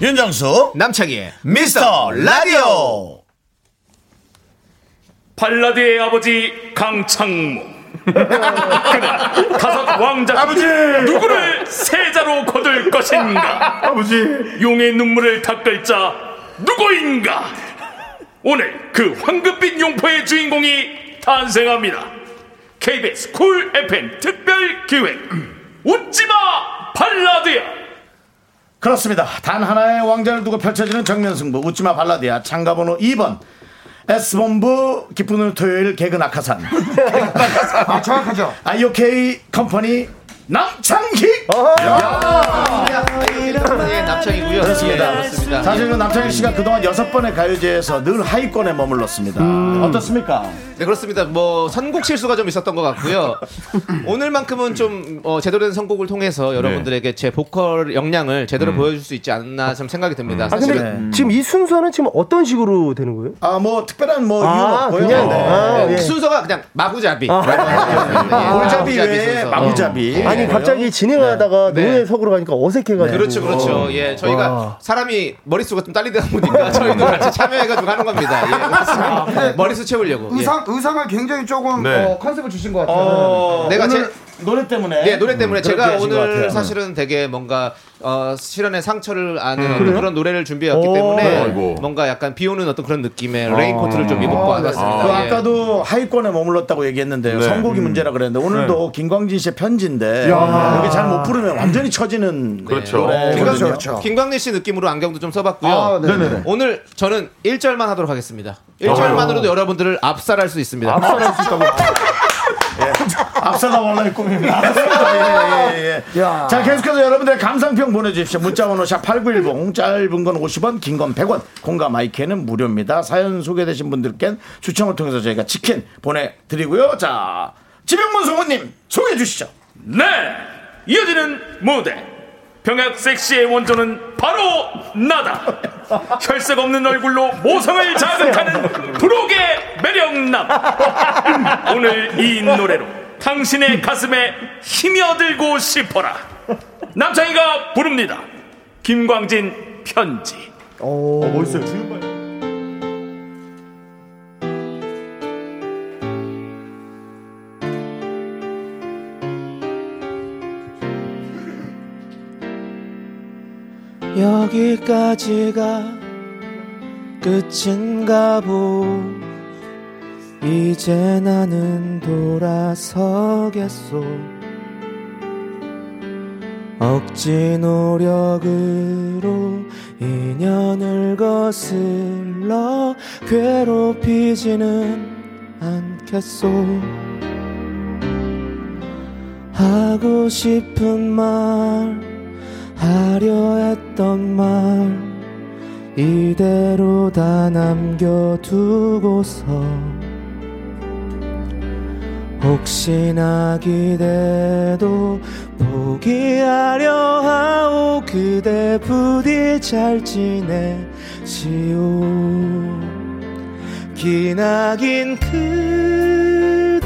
윤정수 남창희의 미스터 라디오. 발라드의 아버지 강창모. 그는 다섯 왕자 아버지! 누구를 세자로 거둘 것인가? 아버지! 용의 눈물을 닦을 자 누구인가? 오늘 그 황금빛 용포의 주인공이 탄생합니다. KBS 쿨 FM 특별 기획 웃지마 발라드야 그렇습니다. 단 하나의 왕자를 두고 펼쳐지는 정면 승부. 웃지마 발라드야 참가번호 2번. S본부 기쁜 토요일 *laughs* 개그 낙하산. 아, 정확하죠. IOK 컴퍼니 남창희 야, 예, 남창이고요. 그렇습니다. 예, 그렇습니다. 사실 은 남창희 씨가 그동안 여섯 번의 가요제에서 늘 하위권에 머물렀습니다. 어떻습니까? 네 그렇습니다. 뭐 선곡 실수가 좀 있었던 것 같고요. 오늘만큼은 좀 어, 제대로 된 선곡을 통해서 여러분들에게 제 보컬 역량을 제대로 보여줄 수 있지 않나 좀 생각이 듭니다. 아 근데 사실은 지금 이 순서는 지금 어떤 식으로 되는 거예요? 아, 뭐 특별한 뭐 아, 이유는 없고요. 그냥, 네. 아, 예. 순서가 그냥 마구잡이. 아. 예, 골잡이 외에 순서. 마구잡이. 아니 갑자기 진행하다가 네. 노래 속으로 가니까 어색해가지고. 그렇죠, 그렇죠. 예, 저희가 와. 사람이 머릿수가 좀 딸리다 보니까 *laughs* 저희도 같이 참여해가지고 하는 겁니다. 예, 그렇습니다. 머릿수 채우려고. 예. 의상 의상을 굉장히 조금 네. 어, 컨셉을 주신 것 같아요. 어, 내가 오늘 제- 노래 때문에. 네, 노래 때문에 음, 제가 오늘. 사실은 되게 뭔가 어, 실연의 상처를 아는 어떤 그런 노래를 준비했기 오. 때문에 아이고. 뭔가 약간 비 오는 어떤 그런 느낌의 레인코트를 좀 입고 왔습니다. 그 예. 아까도 하위권에 머물렀다고 얘기했는데요. 네. 선곡이 문제라 그랬는데 오늘도 김광진 씨의 편지인데 여기 잘못 부르면 완전히 처지는 그렇죠. 노래거든요. 그렇죠, 그렇죠. 김광진 씨 느낌으로 안경도 좀 써봤고요. 아, 네. 오늘 저는 1절만 하도록 하겠습니다. 1절만으로도 여러분들을 압살할 수 있습니다. 앞서갈 수 있다고. *laughs* 앞서가 원래 꿈입니다. 예, 예, 예. 야. 자, 계속해서 여러분들의 감상평 보내주십시오. 문자번호 샵8910, 짧은 건 50원, 긴 건 100원, 공감 마이크는 무료입니다. 사연 소개되신 분들께는 추첨을 통해서 저희가 치킨 보내드리고요. 자, 지병문 성우님 소개해 주시죠. 네 이어지는 무대 병약 섹시의 원조는 바로 나다. 혈색 없는 얼굴로 모성을 자극하는 부록의 매력남. 오늘 이 노래로 당신의 가슴에 힘이 얻들고 싶어라. 남창희가 부릅니다. 김광진 편지. 멋있어요. 지금 봐요. 여기까지가 끝인가 보. 이제 나는 돌아서겠소. 억지 노력으로 인연을 거슬러 괴롭히지는 않겠소. 하고 싶은 말 하려 했던 말 이대로 다 남겨두고서 혹시나 기대도 포기하려 하오 그대 부디 잘 지내시오. 기나긴 그대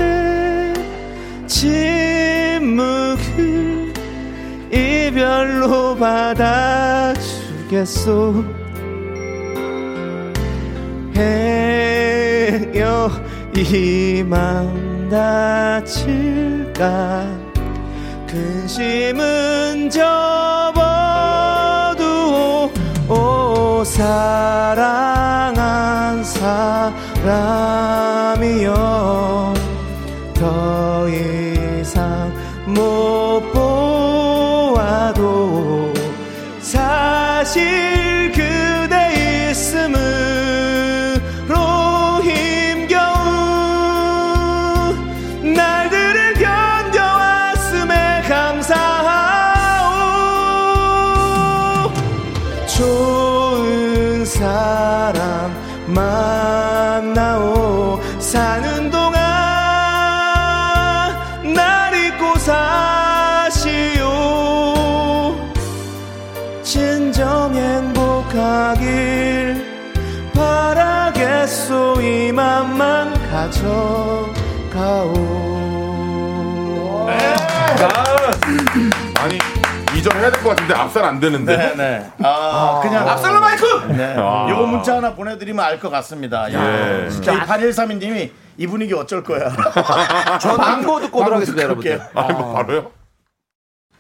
침묵을 이별로 받아주겠소. 행여 이맘 다칠까? 근심은 접어두오 오 사랑한 사람이여 이전 해야 될 것 같은데 압살 안 되는데. 네, 네. 아, 그냥 압살로 마이크 네. 요거 문자 하나 보내드리면 알 것 같습니다. 야, 예. 진짜 이 8132님이 이 분위기 어쩔 거야. 저 광고 듣고 오도록 하겠습니다 여러분들 할게요. 아, 이거 바로요?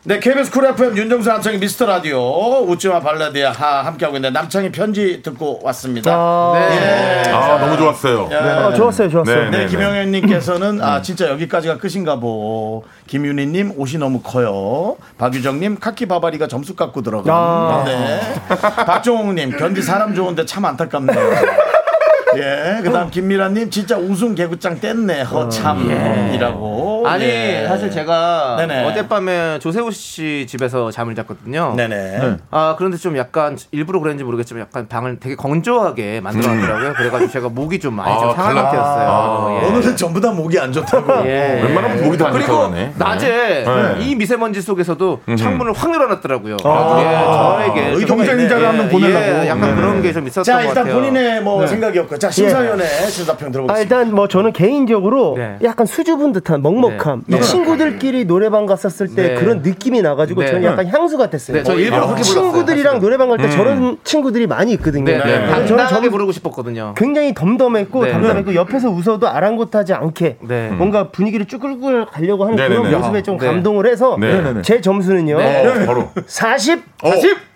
네, KBS 쿨 FM 윤정수 남창희 미스터 라디오 웃지마 발라드야 하 함께하고 있는데 남창희 편지 듣고 왔습니다. 아, 예. 아 너무 좋았어요. 아, 좋았어요, 좋았어요. 네, 네, 네. 김영현님께서는 아 진짜 여기까지가 끝인가 보. 김윤희님 옷이 너무 커요. 박유정님 카키 바바리가 점수 깎고 들어가. 아. 네. 박종욱님 견디 사람 좋은데 참 안타깝네요. 예, 그다음 김미라님 진짜 우승 개구장 뗐네 허참이라고. 아니 예. 사실 제가 네네. 어젯밤에 조세호 씨 집에서 잠을 잤거든요. 네네. 아 그런데 좀 약간 일부러 그랬는지 모르겠지만 약간 방을 되게 건조하게 만들어놨더라고요. 그래가지고 제가 목이 좀 많이 좀 아, 상한 달라. 상태였어요. 예. 오늘은 전부 다 목이 안 좋다고. *laughs* 예. 웬만하면 목이 다안 그리고 좋다고 하네. 낮에 네. 이 미세먼지 속에서도 창문을 확 열어놨더라고요. 아. 예, 저에게 좀- 경쟁자를 예, 한명 보내려고. 예, 약간 그런 게 좀 있었던 자, 것 일단 같아요. 본인의 뭐 생각이었고. 자, 심사위원의 심사평 아, 들어보겠습니다. 일단 뭐 저는 개인적으로 네. 약간 수줍은 듯한 먹먹 함. 네. 이 친구들끼리 노래방 갔었을 때 네. 그런 느낌이 나가지고 네. 저는 약간 향수 같았어요. 네, 저 일부러 그렇게 불렀어요, 친구들이랑 사실은. 노래방 갈 때 저런 친구들이 많이 있거든요. 네, 네. 저는 당당하게 좀 부르고 싶었거든요. 굉장히 덤덤했고 네. 담담했고 옆에서 웃어도 아랑곳하지 않게 네. 뭔가 분위기를 쭉 끌고 가려고 하는 그런. 모습에 좀 네. 감동을 해서 네. 제 점수는요. 네. 어, 바로. 40 40.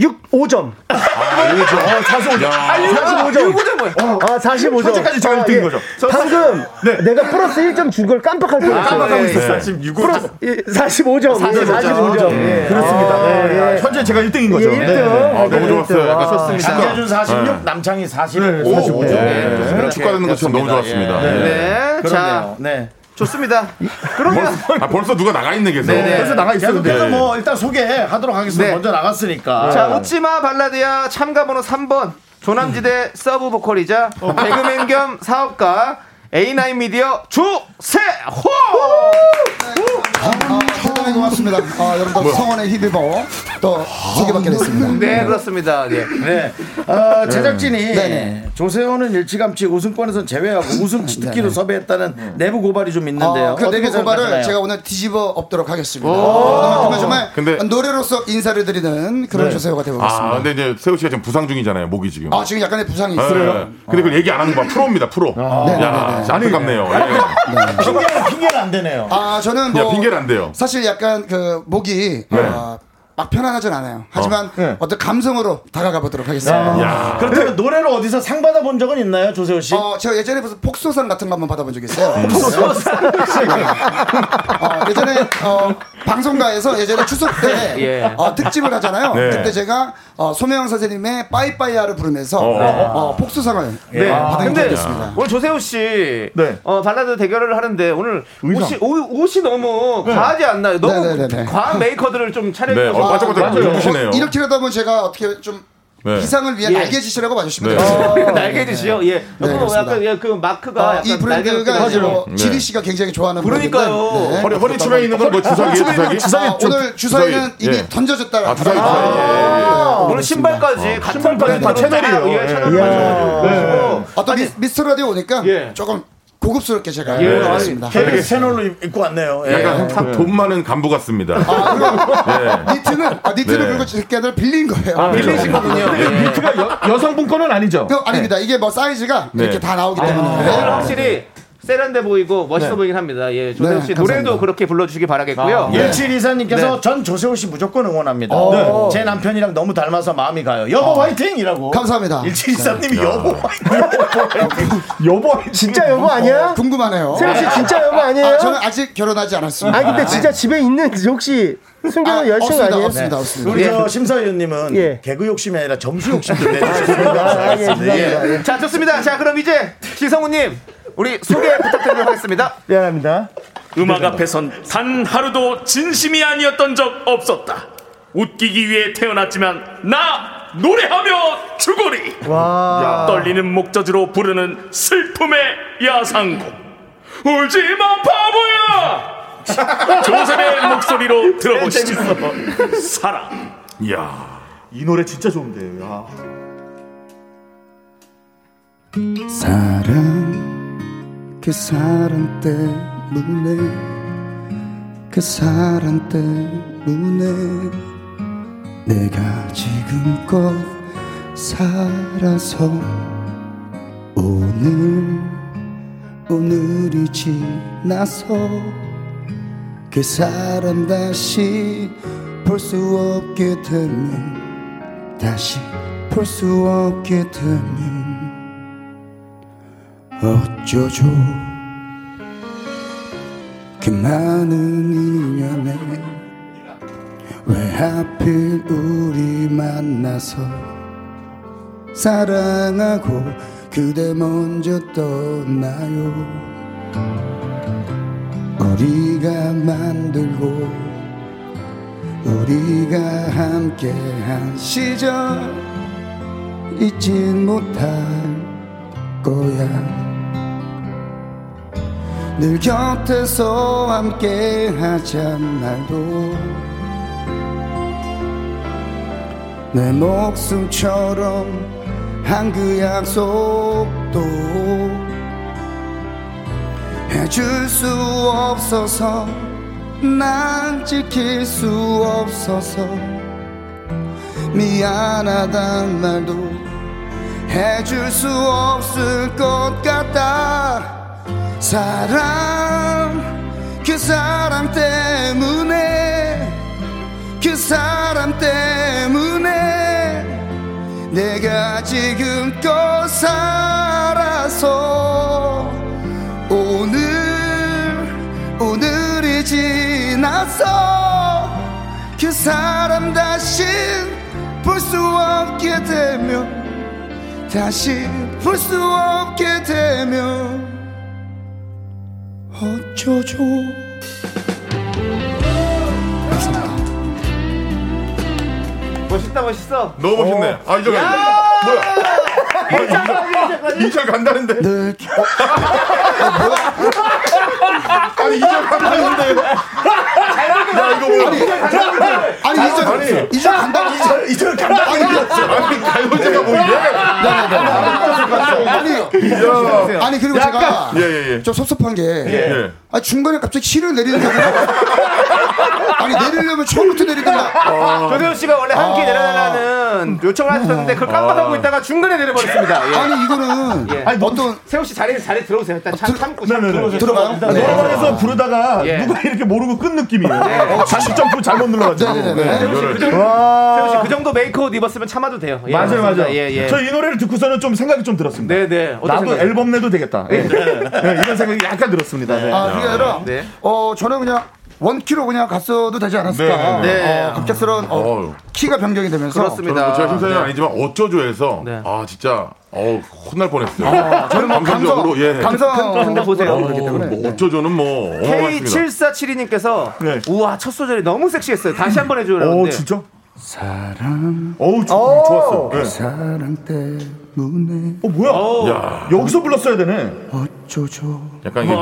6 5점. 아, 45점. 아, 45점. 이거죠 뭐야? 아, 45점. 현재까지 제가 1등인 거죠. 방금 내가 플러스 1점 준 걸 깜빡할 뻔했어요. 깜빡하고 네. 있었어요. 지금 플러스 45점. 45점. 예. 그렇습니다. 아, 네. 예. 현재 제가 1등인 예, 거죠. 1등. 네. 아, 너무 좋았어요. 약간 좋습니다. 김재준 46, 네. 남창희 40. 네, 오, 45. 네. 네. 축하드리는 것처럼 너무 좋았습니다. 예. 네. 네, 자. 네. 좋습니다. 그러면 아, 벌써 누가 나가 있네 계속. 네네. 벌써 나가 있어요. 근데. 계속해서 뭐 일단 소개하도록 하겠습니다. 네. 먼저 나갔으니까. 자, 웃지마 발라드야 참가 번호 3번 조남지대 서브 보컬이자 개그맨 겸 사업가 A9 미디어 조세호! 아, 대단히 고맙습니다. 아, 여러분들 성원에 힘입어 또 소개받게 됐습니다. 네, 그렇습니다. 예. 네. 어, 제작진이 네네. 조세호는 일찌감치 우승권에선 제외하고 웃음 치트키로 섭외했다는 내부 고발이 좀 있는데요. 어, 그 내부 고발을 생각하시나요? 제가 오늘 뒤집어 엎도록 하겠습니다. 정말 정말 근데- 노래로서 인사를 드리는 그런 조세호가 아, 되어보겠습니다. 근데 이제 세호 씨가 지금 부상 중이잖아요. 목이 지금. 아, 지금 약간의 부상이 네. 있어요. 근데 그걸 얘기 안 하는 거 봐. 프로입니다, 프로. 야, 진짜 안타깝네요. 예. 핑계는, 핑계는 안 되네요. 아, 저는 야, 뭐 핑계는 안 돼요. 사실 약간 그 목이 네. 어, 막 편안하진 않아요. 하지만 어. 떤 감성으로 다가가 보도록 하겠습니다. 야. 그렇다면 노래로 어디서 상 받아 본 적은 있나요, 조세호 씨? 어, 제가 예전에 무슨 폭소상 같은 거 한번 받아본 적이 있어요. 어, 예전에 어, 방송가에서 예전에 추석 때 예. 어, 특집을 하잖아요. 네. 그때 제가 어, 소명영 선생님의 빠이빠이야를 부르면서 어, 폭소상을 네. 받은 적이 있습니다. 오늘 조세호 씨 네. 어, 발라드 대결을 하는데 오늘 옷이, 옷, 옷이 너무 과하지 않나요? 너무 네네네네. 과한 메이커들을 좀 차려입 네, 어, 반짝반짝 입으시네요. 어, 이렇게라도 하면 제가 어떻게 좀 네. 비상을 위한 예. 날개짓이라고 봐주시면 네. 되겠습니다. 날개짓이요? 예. 뭐 그렇습니다. 약간 예, 그 마크가 어, 약간 이 브랜드가 이제 뭐 네. 지디 씨가 굉장히 좋아하는 그러니까요. 브랜드인데, 네. 허리, 허리춤에 있는 건뭐 주사기예요, 주사기? 아, 오늘 주사위는 주사위. 이미 예. 던져졌다. 아, 주사위. 오늘 신발까지 같은 신발까지 다 채널이에요. 예, 예. 아, 또 미, 미스터 라디오 오니까 예. 조금 고급스럽게 제가 예, 해봤습니다. KBS 채널로 입고 왔네요. 예. 약간 참돈 많은 간부 같습니다. 네. 니트는 아, 니트는 네. 그리고 새끼들 빌린 거예요. 빌리신 거군요. 예. 니트가 여, 여성분 거는 아니죠? 그, 아닙니다. 이게 뭐 사이즈가 네. 이렇게 다 나오기 때문에 확실히 세련돼 보이고 멋있어 보이긴 합니다. 예, 조세호 네, 씨 감사합니다. 노래도 그렇게 불러주시기 바라겠고요. 예. 1724님께서 네. 전 조세호 씨 무조건 응원합니다. 네. 제 남편이랑 너무 닮아서 마음이 가요. 여보 화이팅! 이라고. 감사합니다. 1724님이 여보 화이팅! 여보, 진짜 여보 아니야? 궁금하네요. 세호 씨 진짜 여보 아니에요? 아, 저는 아직 결혼하지 않았습니다. 아니 근데 진짜 집에 있는 혹시 숨겨놓은 여친 없습니다, 아니에요? 없습니다, 없습니다. 우리 저 심사위원님은 예. 개그 욕심이 아니라 점수 욕심도. *laughs* 아, 예, 감사합니다. 예. 자, 좋습니다. 자, 그럼 이제 지성우님 우리 소개 부탁드리도록 하겠습니다. *laughs* 미안합니다. 음악 앞에선 단 하루도 진심이 아니었던 적 없었다. 웃기기 위해 태어났지만 나 노래하며 죽으리. 와. 떨리는 목젖으로 부르는 슬픔의 야상곡. 울지마 바보야. *laughs* 조셉의 목소리로 들어보시죠. 사랑. 이야. 이 노래 진짜 좋은데. 야. 사랑 그 사람 때문에 그 사람 때문에 내가 지금껏 살아서 오늘 오늘이 지나서 그 사람 다시 볼 수 없게 되면 다시 볼 수 없게 되면 어쩌죠? 그 많은 인연에 왜 하필 우리 만나서 사랑하고 그대 먼저 떠나요? 우리가 만들고 우리가 함께한 시절 잊진 못할 거야 늘 곁에서 함께 하잔 날도 내 목숨처럼 한 그 약속도 해줄 수 없어서 난 지킬 수 없어서 미안하단 말도 해줄 수 없을 것 같다 사랑 그 사람 때문에 그 사람 때문에 내가 지금껏 살아서 오늘 오늘이 지나서 그 사람 다시 볼 수 없게 되면 다시 볼 수 없게 되면 어쩌죠 멋있다 멋있어. 너무 멋있네. 아, 이제 가. 뭐야? 이절 간다는데. 늘 아니, 이절 간다는데. 야, 이거 뭐야? 아니 이절 아니, 이절 간다 이절 이절 간다. 아니 아니, 가요제가 뭐 이래? 아니 아니 그리고 제가 예, 예, 예. 좀 섭섭한 게 예. 아, 중간에 갑자기 시를 내리는 경우가 아니 내리려면 처음부터 내리든가 조세호 씨가 원래 한끼 아. 내려달라는 요청을 하셨는데 그걸 깜빡하고 있다가 중간에 내려버렸습니다. 예. 아니 이거는 예. 어떤 세호 씨 자리에 자리 들어오세요. 일단 참, 참고. 들어가요? 노래방에서 부르다가 예. 누가 이렇게 모르고 끈 느낌이에요. 단시 점프 잘못 눌러가지고. 네네네. 세호 씨, 그 정도, 메이크업 입었으면 참아도 돼요. 예, 맞아요, 맞습니다. 맞아요. 예, 예. 저 이 노래를 듣고서는 좀 생각이 좀 들었습니다. 네, 네. 어떤 나도 생각이? 앨범 내도 되겠다. 예. 예, 이런 생각이 약간 들었습니다. 네. 아 그게 아니라 네. 어 저는 그냥 원키로 그냥 갔어도 되지 않았을까 네, 네, 네. 어, 갑작스러운 어. 키가 변경이 되면서 그렇습니다. 저는 뭐 제가 심사위원 네. 아니지만 어쩌조에서 네. 아 진짜 어우 혼날 뻔했어요. 저는 뭐 감성적으로 감성 예. 감성 근데 보세요. 그렇기 때문에 뭐 어쩌조는 뭐 어마어마했습니다. K7472님께서 네. 우와 첫 소절이 너무 섹시했어요. 다시 한 번 해줘요. 오, 근데. 진짜? 사랑 어우, 좋- 좋았어. 네. 사랑 때 문에 어, 뭐야? 야, 여기서 불렀어야 되네. 어쩌죠 약간 이게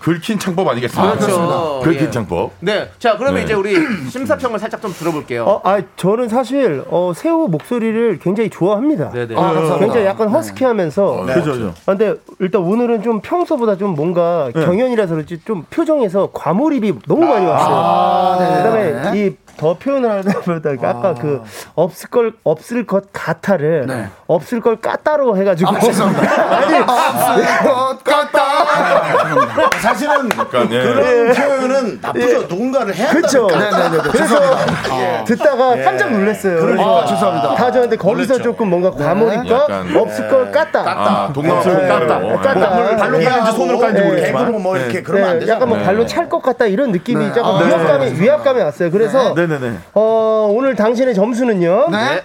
긁힌 창법 아니겠습니까? 그렇죠. 긁힌 예. 창법. 네. 자, 그러면 네. 이제 우리 심사평을 살짝 좀 들어볼게요. 어, 아, 저는 사실 어, 세호 목소리를 굉장히 좋아합니다. 네네. 아, 감사합니다. 굉장히 약간 허스키하면서. 그죠, 그죠. 아, 근데 일단 오늘은 좀 평소보다 좀 뭔가 경연이라서 그렇지 좀 표정에서 과몰입이 너무 많이 왔어요. 그다음에 이 더 표현을 하다 보다 아까 그 없을 걸 없을 것 같아를 네. 없을 걸 까따로 해가지고 아, 죄송합니다. *laughs* 아니 없을 것 같다 사실은 약간 예. 그런 표현은 나쁘죠. 누군가를 해야 그렇죠. 네네네 그래서 듣다가 깜짝 놀랐어요. 그래서 아, 죄송합니다. 다 저한테 거기서. 조금 뭔가 과몰입과 없을 걸 깠다. 아, 동남아 네. 깠다. 깠다. 발로 까는지 손으로 까는지 네. 모르겠지만. 개그로 뭐 이렇게 그러면 안 네, 되잖아. 약간 뭐 네. 발로 찰 것 같다 이런 느낌이 네. 조금 아, 위압감이 위압감이 왔어요. 그래서. 어, 오늘 당신의 점수는요. 네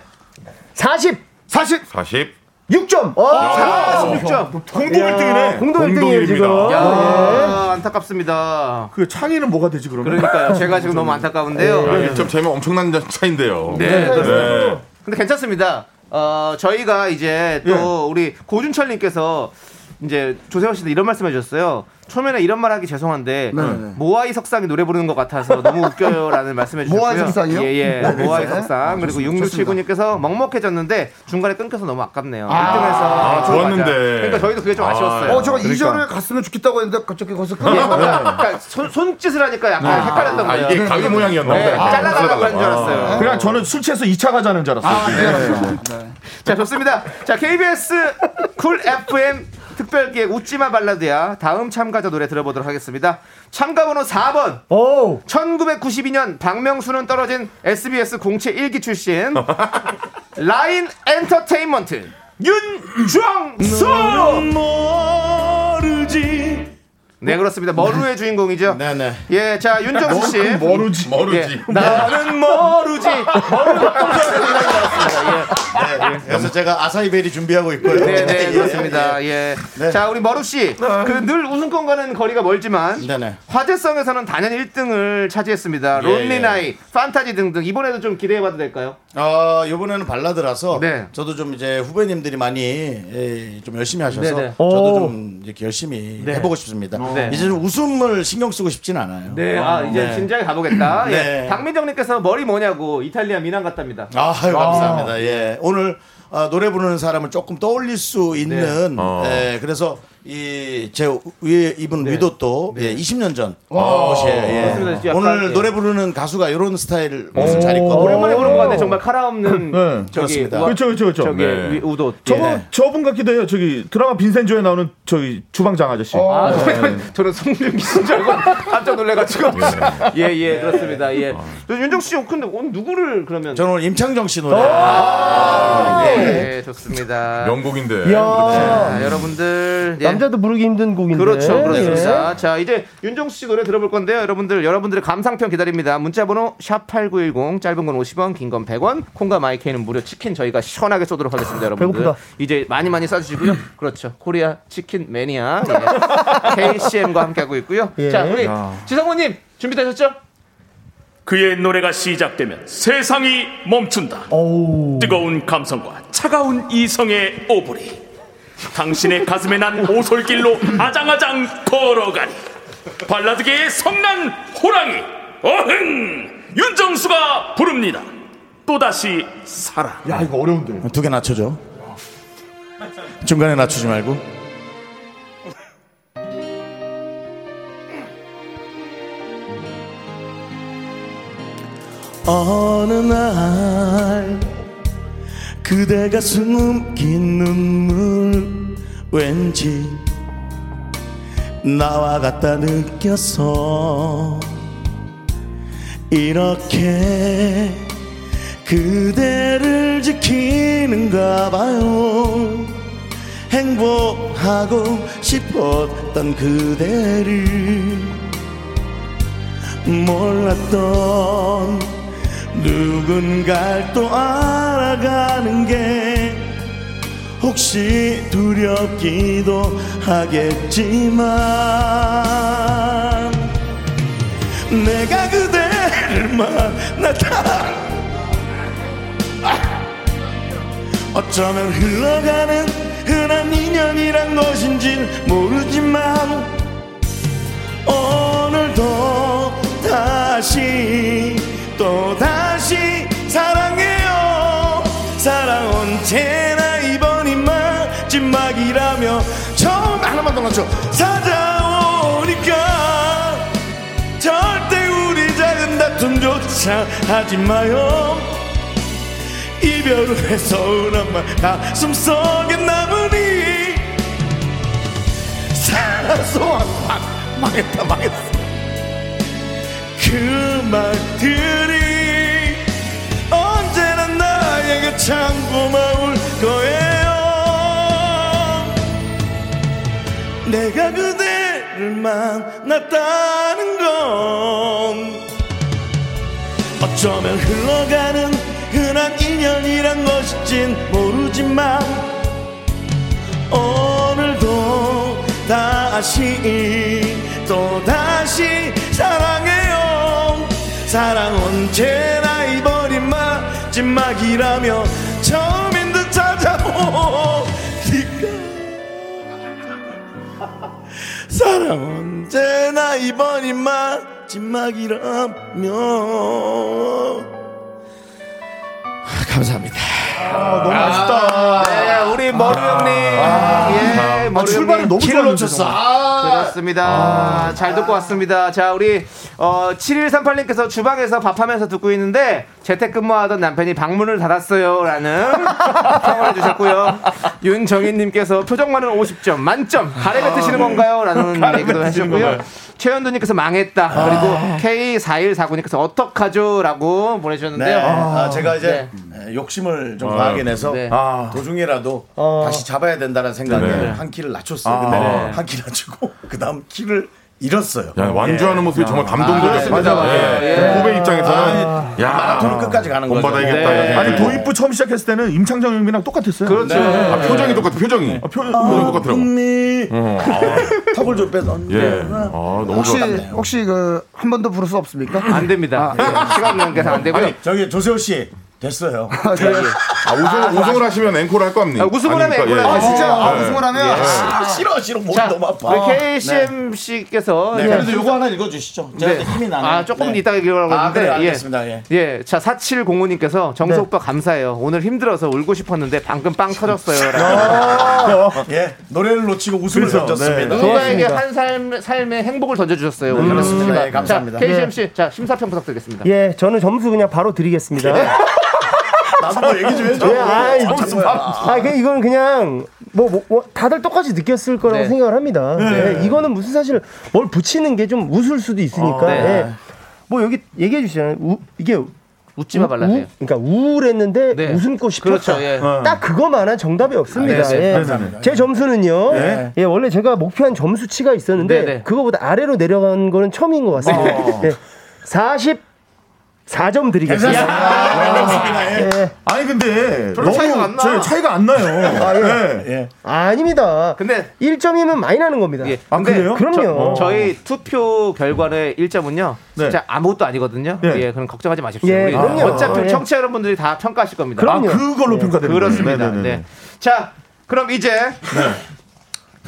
40 40 40. 6점. 어, 46점. 공동 1등이네. 공동 1등이에요 지금. 야, 안타깝습니다. 그 창의는 뭐가 되지 그러면? 그러니까요. 제가 지금 너무 안타까운데요. 아, 1점 차이면 엄청난 차인데요. 네, 네. 근데 괜찮습니다. 어, 저희가 이제 또 예. 우리 고준철 님께서 이제 조세호 씨도 이런 말씀 해 주셨어요. 초면에 이런 말 하기 죄송한데 네, 네. 모아이 석상이 노래 부르는 것 같아서 너무 웃겨요라는 말씀해 주셨고요. 모아이 석상이요? 예예. 네, 모아이 네. 석상 아, 그리고 좋습니다. 6679님께서 먹먹해졌는데 중간에 끊겨서 너무 아깝네요. 아, 1등에서 아, 좋았는데. 그러니까 저희도 그게 좀 아, 아쉬웠어요. 어 저거 2절을 갔으면 좋겠다고 했는데 갑자기 거기서 예, 끊어 그러니까 손, 손짓을 하니까 약간 헷갈렸던 아, 거예요. 이게 가위 모양이었나 네, 보다. 잘라달라고 하는 줄 알았어요. 그냥 저는 술 취해서 2차 가자는 줄 알았어요. 자 좋습니다. 자 KBS 쿨 FM 특별기획 웃지마 발라드야 다음 참가자 노래 들어보도록 하겠습니다. 참가 번호 4번 오. 1992년 박명수는 떨어진 SBS 공채 1기 출신 라인 엔터테인먼트 윤정수. 네 그렇습니다. 머루의 주인공이죠. 네네. 예, 자 윤정수 씨. 모르지. 모르지. 예, 나는. 모르지. 생각이 나왔습니다. 예. 네, 그래서 제가 아사이베리 준비하고 있고요. 네, 네, 예, 그렇습니다. 예. 네. 자, 우리 머루 씨. 그 늘 우승권과는 거리가 멀지만 네네. 화제성에서는 단연 1등을 차지했습니다. 예, 론리 예. 나이, 판타지 등등 이번에도 좀 기대해 봐도 될까요? 어, 이번에는 발라드라서 네. 저도 좀 이제 후배님들이 많이 예, 좀 열심히 하셔서 네네. 저도 오. 좀 이렇게 열심히 네. 해보고 싶습니다. 네. 이제 좀 웃음을 신경 쓰고 싶진 않아요. 네, 아, 이제 네. 진지하게 가보겠다. *laughs* 네. 예. 박민정님께서 머리 뭐냐고 이탈리아 미남 같답니다. 아유, 감사합니다. 예. 오늘 아, 노래 부르는 사람을 조금 떠올릴 수 있는 어. 예, 그래서 이제 위에 입은 위도도 예, 20년 전 옷이에요. 예. 오늘 예. 노래 부르는 가수가 이런 스타일 옷을 잘 입거든요. 오랜만에 보는 것 같은데 정말 카라 없는 *laughs* 네. 저기 그렇습니다. 뭐, 그렇죠, 그렇죠, 그렇죠. 저기 네. 위- 우도. 저거 예. 저분 같기도 해요. 저기 드라마 빈센조에 나오는 저기 주방장 아저씨. 아, 저는 송중기 씨인 줄 알고 깜짝 놀래가지고. *laughs* 예, 예, 그렇습니다. 예. 저 윤정 씨, 근데 오늘 누구를 그러면? 저는 오늘 임창정 씨 노래. 예, 좋습니다. 명곡인데. 자, 여러분들. 예. 남자도 부르기 힘든 곡인데. 그렇죠, 그렇습니다. 예. 자, 이제 윤정수 씨 노래 들어볼 건데요. 여러분들, 여러분들의 감상평 기다립니다. 문자번호 샵 8910, 짧은 건 50원, 긴 건 100원, 콩과 마이케이는 무료 치킨 저희가 시원하게 쏘도록 하겠습니다, 여러분들. 배고프다. 이제 많이 많이 쏴주시고요. 그렇죠. 코리아 치킨 매니아, 예. *laughs* KCM과 함께하고 있고요. 예. 자, 우리 지성호님, 준비되셨죠? 그의 노래가 시작되면 세상이 멈춘다. 뜨거운 감성과 차가운 이성의 오브리. 당신의 가슴에 난 오솔길로 아장아장 걸어가니. 발라드계의 성난 호랑이 어흥 윤정수가 부릅니다. 또다시 사랑. 야 이거 어려운데. 두 개 낮춰줘. 중간에 낮추지 말고. 어느 날 그대가 숨긴 눈물. 왠지 나와 같다 느껴서 이렇게 그대를 지키는가 봐요. 행복하고 싶었던 그대를 몰랐던 누군가를 또 알아가는 게 혹시 두렵기도 하겠지만 내가 그대를 만났다. 어쩌면 흘러가는 흔한 인연이란 것인지 모르지만 오늘도 다시 또 다시 사랑해요. 사랑 언제나 이번이 마지막이라며 처음 하나만 더 맞춰 찾아오니까. 절대 우리 작은 다툼조차 하지 마요. 이별을 해서 말 가슴 속에 남으니 사소한 막 망했다 망했어 그 말들이 언제나 나에게 참 고마울 거예요. 내가 그대를 만났다는 건 어쩌면 흘러가는 흔한 인연이란 것일진 모르지만 오늘도 다시 또 다시 사랑해요. 사랑 언제나 이번이 마지막이라며 처음인 듯 찾아오니까 사랑 언제나 이번이 마지막이라며. 아, 감사합니다. 너무 아쉽다. 네, 우리 머루 형님. 예, 머루 출발을. 너무 좋았는데, 놓쳤어. 아, 그렇습니다. 잘 듣고 왔습니다. 자, 우리 어, 7138님께서 주방에서 밥하면서 듣고 있는데 재택근무하던 남편이 방문을 닫았어요 라는 *laughs* 평을 해주셨고요. 윤정인님께서 표정만은 50점 만점 가래 뱉으시는 건가요?라는 얘기도 해주셨고요. 최현두님께서 망했다. 그리고 K4149님께서 어떡하죠?라고 네. 보내주셨는데요. 아, 제가 이제 욕심을 좀 과하게 내서 네. 아, 도중이라도 다시 잡아야 된다는 생각에 네. 한 키를 낮췄어요. 아. 근데 네. 한키 낮추고 *laughs* 그 다음 키를 잃었어요. 야, 완주하는 모습이 정말 감동적이었습니다. 맞아, 맞아. 예. 예. 후배 입장에서는 야, 마라톤은 끝까지 가는 거죠. 본받아야겠다. 네. 아니 도입부 처음 시작했을 때는 임창정 형이랑 똑같았어요. 그렇죠. 아, 표정이 똑같아. 표정이. 아, 표, 표정이 똑같더라고. 미 어, 턱을 좀 빼서 예. 아, 너무 혹시 좋았네. 혹시 그 한 번 더 부를 수 없습니까? 안 됩니다. 예, 시간 관계상 안 되고요. 저기 조세호 씨 됐어요. 아, 우승, 우승을 하시면 앵콜 할거 없니? 아, 우승을 하면? 앵콜 예. 아 진짜 아, 네. 우승을 하면 아, 싫어 싫어 목이 자, 너무 아파. 우리 KCM씨께서 네, 그래도 요거 하나 읽어주시죠. 제가 네. 힘이 나네. 아, 조금 네. 이따가 아, 했는데. 그래, 예. 알겠습니다. 예. 예, 자 4705님께서 정수 오빠 감사해요. 오늘 힘들어서 울고 싶었는데 방금 빵 터졌어요. 라고. 예, 노래를 놓치고 웃음을 그렇죠. 던졌습니다. 누군가에게 고맙습니다. 한 삶, 삶의 행복을 던져주셨어요. 오늘 그렇습니다. 네, 감사합니다. 자, KCM씨, 자 심사평 부탁드리겠습니다. 예, 저는 점수 그냥 바로 드리겠습니다. *laughs* *laughs* 나도 뭐 얘기 좀 해줘. 예, 아이, 아, 그 이건 그냥 뭐, 뭐, 뭐 다들 똑같이 느꼈을 거라고 네. 생각을 합니다. 예, 이거는 무슨 사실 뭘 붙이는 게 좀 웃을 수도 있으니까. 네. 예. 뭐 여기 얘기해 주시잖아요. 우, 이게 웃지마 발라세요. 우, 그러니까 우울했는데 네. 웃음꽃 싶었다. 그렇죠, 예. 딱 그거만한 정답이 없습니다. 네, 네. 예. 제 점수는요. 네. 예, 원래 제가 목표한 점수치가 있었는데 네, 네. 그거보다 아래로 내려간 거는 처음인 것 같습니다. 예. 44점 드리겠습니다. 예. 아니 근데 별로 차이가 안 나. 저 차이가 안 나요. 아, 예. 네. 예. 아 닙니다. 근데 1점이면 많이 나는 겁니다. 예. 아, 그래요? 그럼요. 저, 희 투표 결과의 1점은요. 네. 진짜 아무것도 아니거든요. 네. 예, 그럼 걱정하지 마십시오. 예, 그럼요. 어차피 예. 청취자 여러분들이 다 평가하실 겁니다. 아 그럼요. 그걸로 평가되는 그렇습니다. 거예요? 네. 네네네. 자, 그럼 이제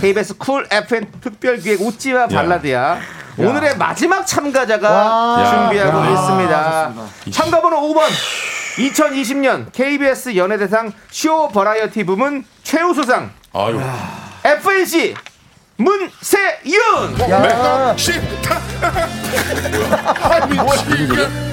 KBS 쿨 FM 특별 기획 웃지마 발라드야. 오늘의 마지막 참가자가 와. 준비하고 야. 있습니다. 참가번호 5번. 2020년 KBS 연예대상 쇼 버라이어티 부문 최우수상 아유. FNC 문세윤. 야, *laughs*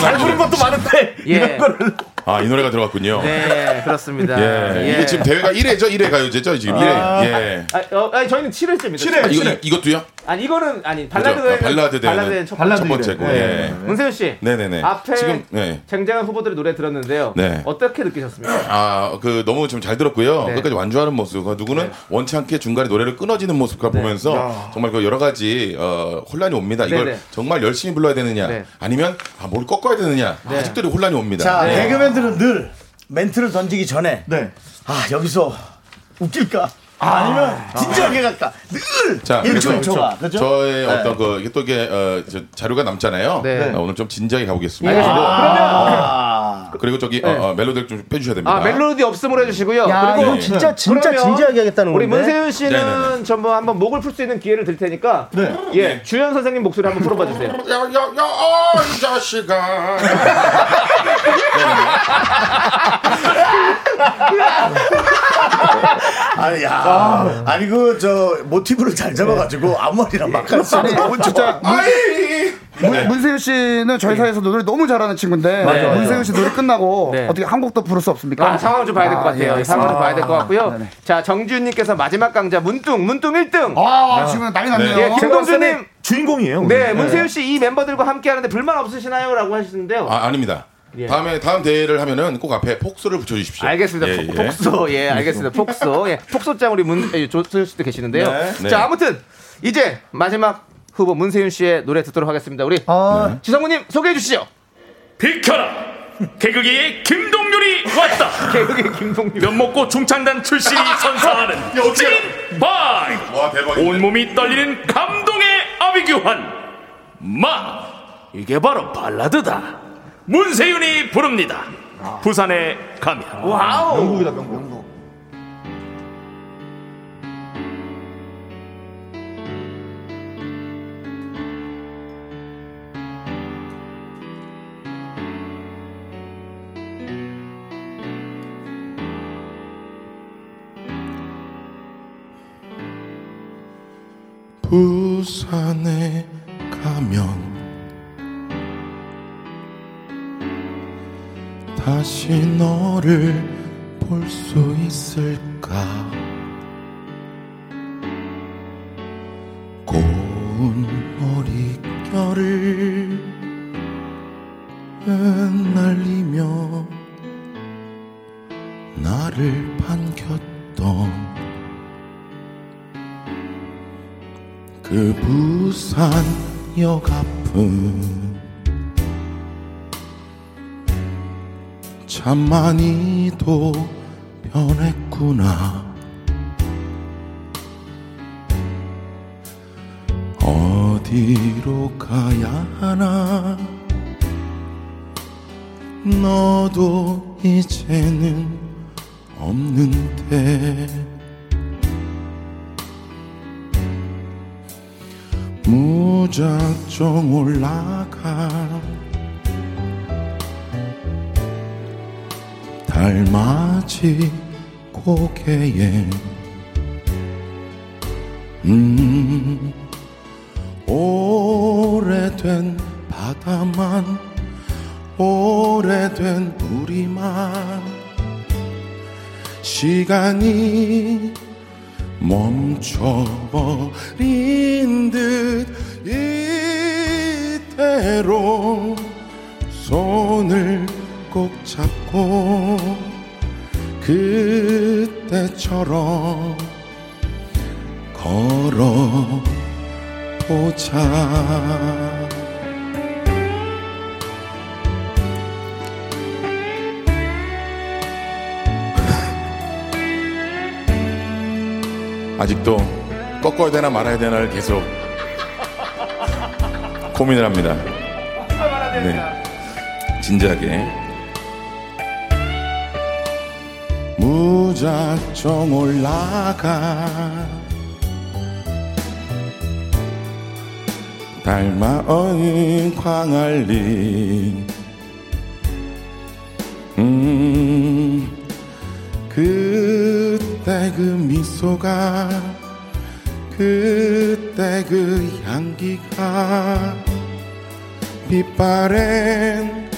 잘 부른 것도 많은데 예. 이런 거를 아, 이 노래가 들어갔군요. 네, 그렇습니다. 예. 이게 지금 대회가 1회죠? 1회 가요제죠? 지금 1회. 예. 아, 어, 아니, 저희는 7회째입니다. 칠회. 아, 이거, 이, 이것도요? 아니 이거는 아니 그죠? 발라드 아, 발라드 발라드는 첫 발라드 첫 번째고. 네. 예. 문세윤 씨. 네네네. 앞에 지금, 네. 쟁쟁한 후보들의 노래 들었는데요. 네. 어떻게 느끼셨습니까? 아, 그 너무 지금 잘 들었고요. 네. 끝까지 완주하는 모습. 그 누구는 원치 않게 중간에 노래를 끊어지는 모습을 보면서 정말 그 여러 가지 어, 혼란이 옵니다. 이걸 네네. 정말 열심히 불러야 되느냐, 네. 아니면 아, 뭘 꺾어야 되느냐. 아직도 혼란이 옵니다. 자, 네. 개그맨들은 늘 멘트를 던지기 전에 네. 아 여기서 웃길까? 아니면 진지하게 갈까? 늘 자, 1초 그래서 1초가 그죠? 저의 어떤 그 이게 또 이게 어, 저 자료가 남잖아요. 네. 어, 오늘 좀 진지하게 가보겠습니다. 알겠습니다. 아, 그리고 저기 어, 어, 멜로디를 좀 빼주셔야 됩니다. 아 멜로디 없음으로 해주시고요. 야, 그리고 이건 진짜 진짜 그러면 진지하게 하겠다는 우리 건데. 문세윤 씨는 네네네. 전부 한번 목을 풀 수 있는 기회를 드릴 테니까 네. 예 주연 선생님 목소리 한번 풀어봐 주세요. *laughs* 야야야, 어, 이 자식아. 아니 *laughs* 야, 아니 그 저 모티브를 잘 잡아가지고 앞머리랑 수 있는 너무 좋아. 문, 문세윤 씨는 저희 사이에서 노래 너무 잘하는 친구인데 맞아요. 문세윤 씨 노래 끝나고 네. 어떻게 한곡더 부를 수 없습니까? 아, 상황 좀 봐야 될것 아, 같아요. 예, 상황 좀 봐야 될 것 같고요. 네네. 자 정지훈님께서 마지막 강자 문뚱 문뚱 1등. 아, 지금 난리 났네요. 예 김동준님 주인공이에요. 오늘. 네 문세윤 씨 이 멤버들과 함께 하는데 불만 없으시나요?라고 하시는데요. 아, 아닙니다. 예. 다음에 다음 대회를 하면은 꼭 앞에 폭소를 붙여주십시오. 알겠습니다. 예, 폭- 예. 폭소. 예, 알겠습니다. 폭소. 예, 폭소장 우리 문, 예, 조소연 씨도 계시는데요. 네. 자, 아무튼 이제 마지막 후보 문세윤 씨의 노래 듣도록 하겠습니다. 우리 아, 지성구님 소개해 주시죠. 비켜라 개그계의 김동률이 왔다 *laughs* 개그의 김동률. 면 먹고 중창단 출신이 *laughs* 선사하는 찐 vibe 와 대박이네. 온몸이 떨리는 감동의 아비규환 마 이게 바로 발라드다 문세윤이 부릅니다 부산에 가면 와우. 명곡이다, 명곡. 부산에 가면 다시 너를 볼 수 있을까 그때 그 향기가 빛바랜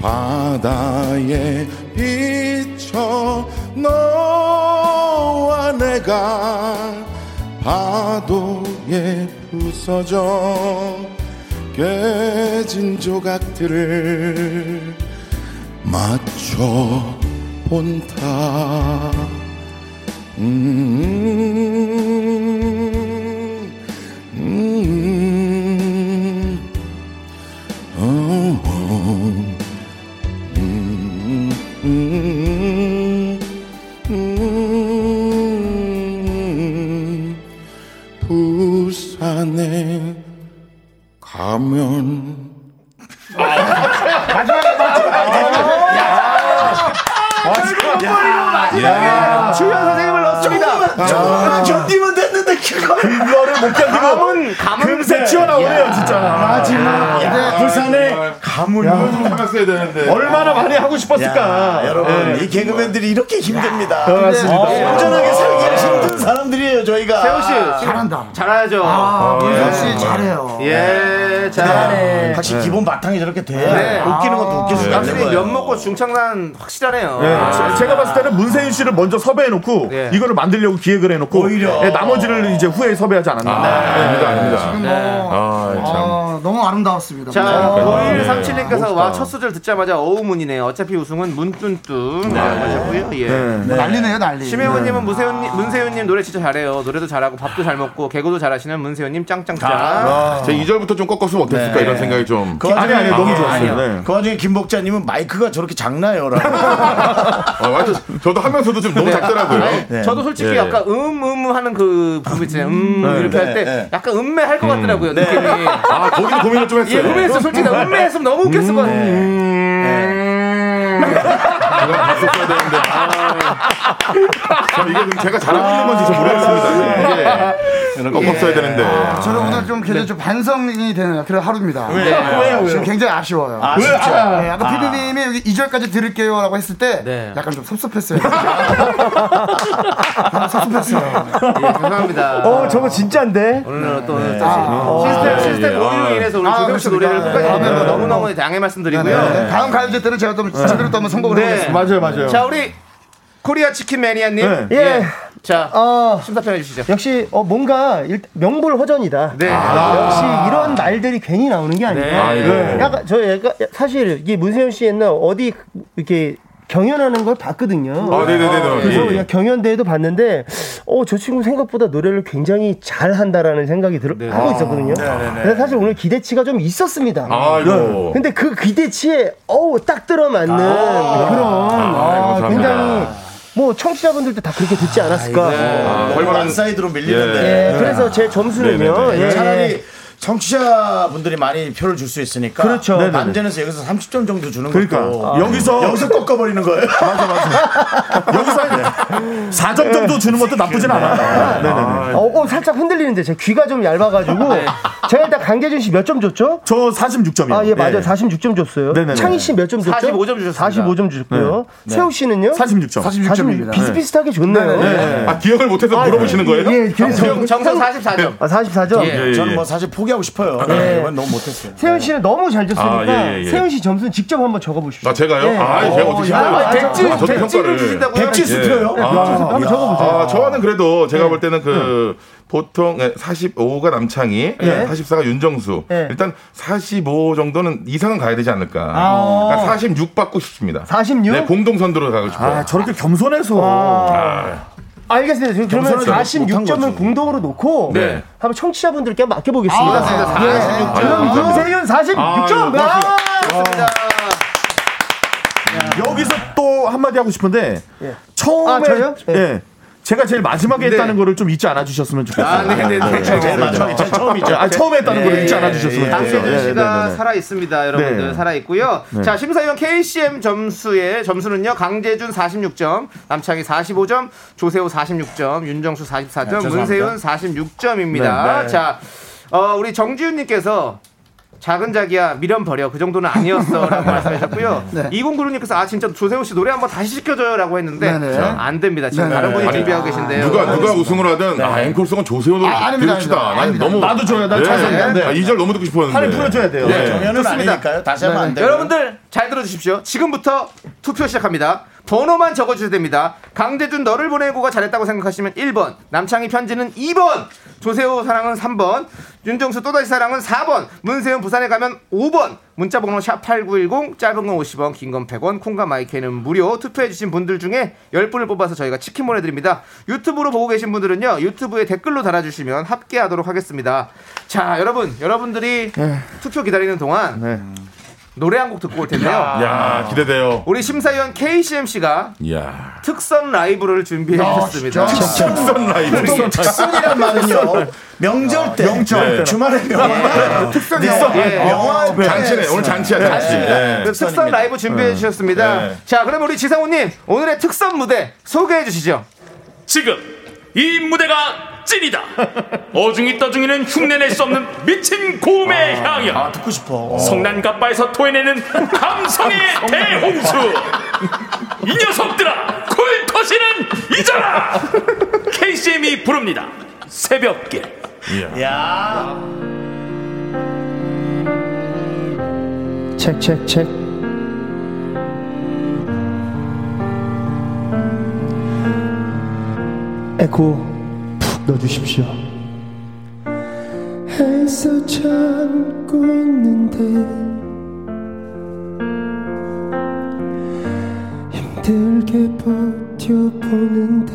바다에 비쳐 너와 내가 파도에 부서져 깨진 조각들을 맞춰 본다. 음, 가면 주연 선생님을 넣습니다. 조금만 견디면 됐는데 그거를 못 견디고 감은 감은 금세 튀어나오네요 진짜 마지막. 야, 부산에 가물 생각했어야 되는데. 얼마나 많이 하고 싶었을까 야, 여러분 네. 이 개그맨들이 이렇게 힘듭니다 맞습니다. 어, 온전하게 살기 힘든 사람들이에요 저희가 세호 씨 잘한다. 잘하죠. 아, 어, 문선 씨 예. 잘해요. 예, 잘하네. 확실히 기본 바탕이 저렇게 돼 네. 웃기는 것도 웃길 수가 있는 확실히 거예요 면 먹고 중창단 확실하네요. 네, 아. 제- 제가 봤을 때는 문세윤 씨를 먼저 섭외해놓고 네. 이거를 만들려고 기획을 해놓고 오히려. 네, 나머지를 이제 후에 섭외하지 않았나. 아 닙니다, 아닙니다. 지금 뭐 아, 참. 어, 너무 아름다웠습니다. 자, 네. 5137님께서 와, 첫 소절 듣자마자 어우문이네요. 어차피 우승은 문뚠뚠. 네, 하셨고요. 예. 뭐 난리네요, 난리. 심혜원님은 문세윤님, 문세윤님 노래 진짜 잘해요. 노래도 잘하고 밥도 잘 먹고 개그도 잘하시는 문세윤님 짱짱짱. 제 2절부터 좀 꺾었으면 어땠을까 네. 이런 생각이 좀. 그 와중에 아니, 아니, 너무 아, 좋았어요. 네. 그 와중에 김복자님은 마이크가 저렇게 작나요 라고 아, 완전 저도 하면서도 좀 너무 작더라고요. 네. 저도 솔직히 예. 약간 음, 음 하는 그 부분 있잖아요. 음, 이렇게 할때 네. 약간 음매 할 것 같더라고요. 느낌이. 아, 거기도 고민을 좀 했어요. 예, 고민했어. 솔직히 나 음매 했으면 너무 웃겼을 것 같아. 이건 봤었어야 되는데. 아. 저 이게 지금 제가 잘하고 있는 건지 좀 모르겠습니다. 이게 꺾었어야 되는데. 저는 오늘 좀 굉장히 좀 반성이 되는 그런 하루입니다. 왜요? 지금 굉장히 아쉬워요. 아쉽죠. 네, 아까 피디님이 여기 2절까지 들을게요라고 했을 때 네. 약간 좀 섭섭했어요. 약간 섭섭했어요. 예, 죄송합니다. 어, 저거 진짜인데? 오늘 또 아, 시스템 예, 시스템 예. 오류로 인해서 오늘 아, 조경 씨 그렇습니다. 노래를 끝까지 네, 듣는 네, 거 네, 너무 너무 양해 말씀드리고요. 네, 다음 가요제 때는 제가 좀 제대로 또 한번 네. 해보겠습니다. 맞아요, 맞아요. 자 우리 코리아 치킨 매니아님, 네. 예. 자 어, 심사평 해 주시죠. 역시 어, 뭔가 일- 명불허전이다. 네. 역시 이런 말들이 괜히 나오는 게 아니고 네. 아, 예. 약간 저 약간 사실 이게 문세윤 씨 옛날 어디 이렇게 경연하는 걸 봤거든요. 아, 네네네네. 그래서 예, 예. 그냥 경연대회도 봤는데, 어, 저 친구 생각보다 노래를 굉장히 잘 한다라는 생각이 들, 하고 있었거든요. 그래서 사실 오늘 기대치가 좀 있었습니다. 아이고. 근데 그 기대치에, 어우, 딱 들어맞는 그런, 아, 감사합니다. 굉장히, 뭐, 청취자분들도 다 그렇게 듣지 않았을까. 너무 얼마나- 완사이드로 밀리는데. 예, 그래서 제 점수는요. 네네네. 예, 차라리 청취자분들이 많이 표를 줄 수 있으니까 그렇죠. 안전에서 여기서 30점 정도 주는 그러니까 것도 여기서 여기서 꺾어버리는 거예요. *laughs* 맞아 맞아. *laughs* 여기서 4점 정도 주는 것도 나쁘진 않아. 네네네. 어, 어, 살짝 흔들리는데 제 귀가 좀 얇아가지고 제가 일단 강재준 씨 몇 점 줬죠? 저 46점이요. 아, 예, 맞아요. 46점 줬어요. 네네네. 창희 씨 몇 점 줬죠? 45점 주셨습니다. 45점 주셨고요. 세호 씨는요? 46점. 46점입니다. 비슷비슷하게 줬네요. 아, 기억을 못해서 물어보시는 거예요? 예, 그래서 정, 정선 44점. 아, 44점. 예. 예, 저는 예. 뭐 사실 포기 하고 싶어요. 네. 이건 너무 못했어요. 세훈 씨는 너무 잘 줬으니까 아, 예, 예, 예. 세훈 씨 점수는 직접 한번 적어보십시오. 아, 제가요? 예. 아, 제가 어떻게 아? 백지, 아, 저도 백지를. 주신다고요? 백지 수표요? 아, 한번 적어보세요. 아, 저는 그래도 제가 볼 때는 그 보통 45가 남창희, 예. 44가 윤정수. 예. 일단 45 정도는 이상은 가야 되지 않을까. 아. 그러니까 46 받고 싶습니다. 46? 네, 공동 선두로 가고 싶어요. 아 저렇게 겸손해서 아. 알겠습니다. 그러면 겸손하지 못한 46점을 거지. 공동으로 놓고 네. 한번 청취자분들께 맡겨보겠습니다. 아. 예. 46점. 그럼 유세윤 46점. 아, 아, 좋습니다. 여기서 또 한마디 하고 싶은데 예. 처음에 아? 예. 예. 제가 제일 마지막에 네. 했다는 거를 좀 잊지 않아 주셨으면 좋겠어요. 아, 네네네. 제일 마지막에 제일 처음이죠. 아, 처음에 했다는 거를 잊지 않아 주셨으면 좋겠어요. 강세준 예, 씨가 네, 네. 살아 있습니다, 여러분들 네. 살아 있고요. 자 심사위원 KCM 점수의 점수는요 강재준 46점, 남창희 45점, 조세호 46점, 윤정수 44점, 문세윤 46점입니다. 자 어, 우리 정지훈님께서 작은 자기야 미련 버려 그 정도는 아니었어라고 *laughs* 말씀하셨고요. 네. 2096님께서 아 진짜 조세호 씨 노래 한번 다시 시켜줘요라고 했는데 네 네. 안 됩니다. 지금 네네. 다른 분이 준비하고 계신데요. 누가 누가 우승을 하든 아 앵콜송은 조세호로 아, 아닙니다, 배웁시다. 아닙니다. 난 아닙니다. 너무 나도 줘요. 난 찬성인데. 아, 이절 너무 듣고 싶었는데. 팔을 풀어줘야 돼요. 예. 정연은. 아니니까요. 다시 하면 안 돼요. 여러분들 잘 들어주십시오. 지금부터 투표 시작합니다. 번호만 적어주셔야 됩니다. 강재준 너를 보내고가 잘했다고 생각하시면 1번, 남창희 편지는 2번, 조세호 사랑은 3번, 윤정수 또다시 사랑은 4번, 문세윤 부산에 가면 5번, 문자번호 샵8910, 짧은 건 50원, 긴 건 100원, 콩과 마이크는 무료. 투표해주신 분들 중에 10분을 뽑아서 저희가 치킨 보내드립니다. 유튜브로 보고 계신 분들은요, 유튜브에 댓글로 달아주시면 합계하도록 하겠습니다. 자, 여러분, 여러분들이 투표 기다리는 동안 노래 한 곡 듣고 올 텐데요. 야 기대돼요. 우리 심사위원 KCMC가 야 특선 라이브를 준비해 주셨습니다. 특선 라이브. 특선이란 말은요. 명절 때, 명절. 주말에 명화, 특선 영화, 예. 영화 때 잔치네. 오늘 잔치야 잔치. 예. 그 특선 라이브 준비해 주셨습니다. 네. 자, 그럼 우리 지상우님 오늘의 특선 무대 소개해 주시죠. 지금 이 무대가 찐이다. 어중이 떠중이는 흉내낼 수 없는 미친 고음의 향연. 아, 듣고 싶어. 성난 가빠에서 토해내는 *laughs* 감성의 대홍수. 이 녀석들아, 쿨 터시는 잊어라. KCM이 부릅니다. 새벽길. 야 책, 책, 책. 에코 푹 넣어주십시오. 애써 참고 있는데 힘들게 버텨보는데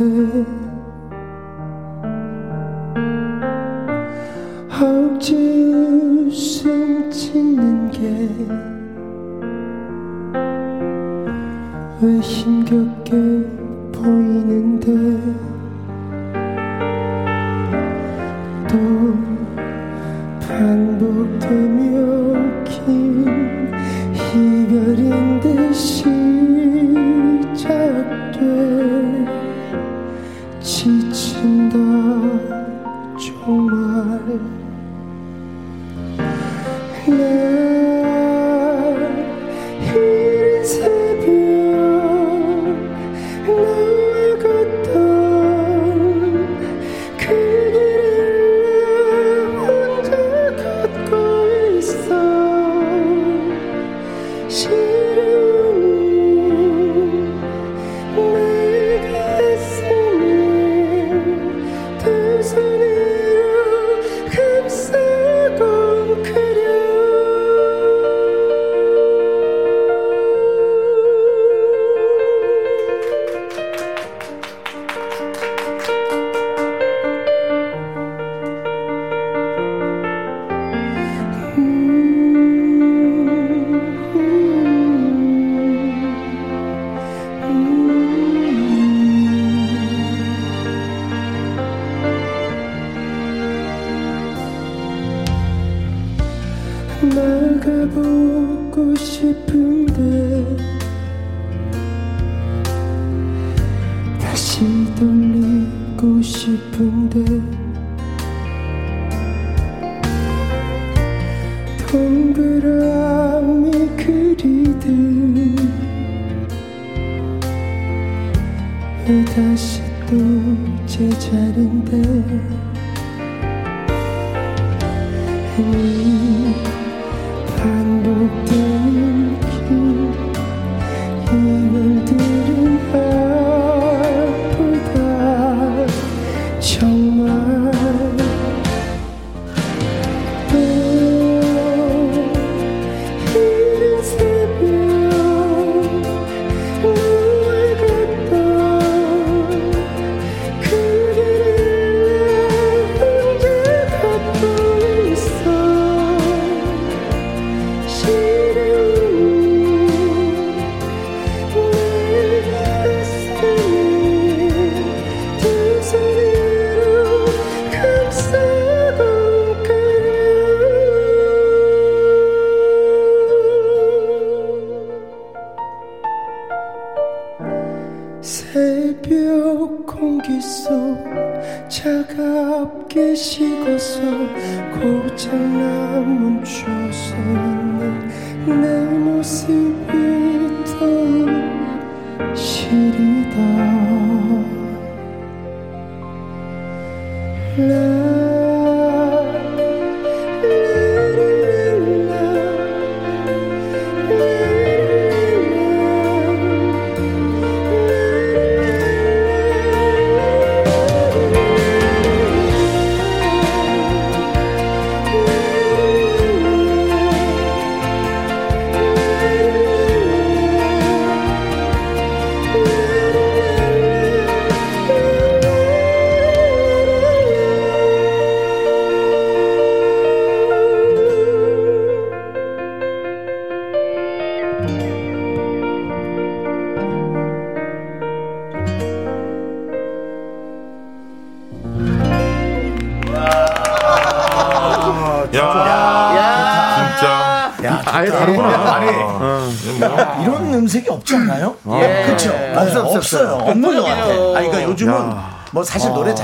억지 웃음 짓는 게 왜 힘겹게 보이는데 반복되며 긴 이별인데 시작돼 가보고 싶은데 다시 돌리고 싶은데 동그라미 그리듯 왜 다시 또 제자리인데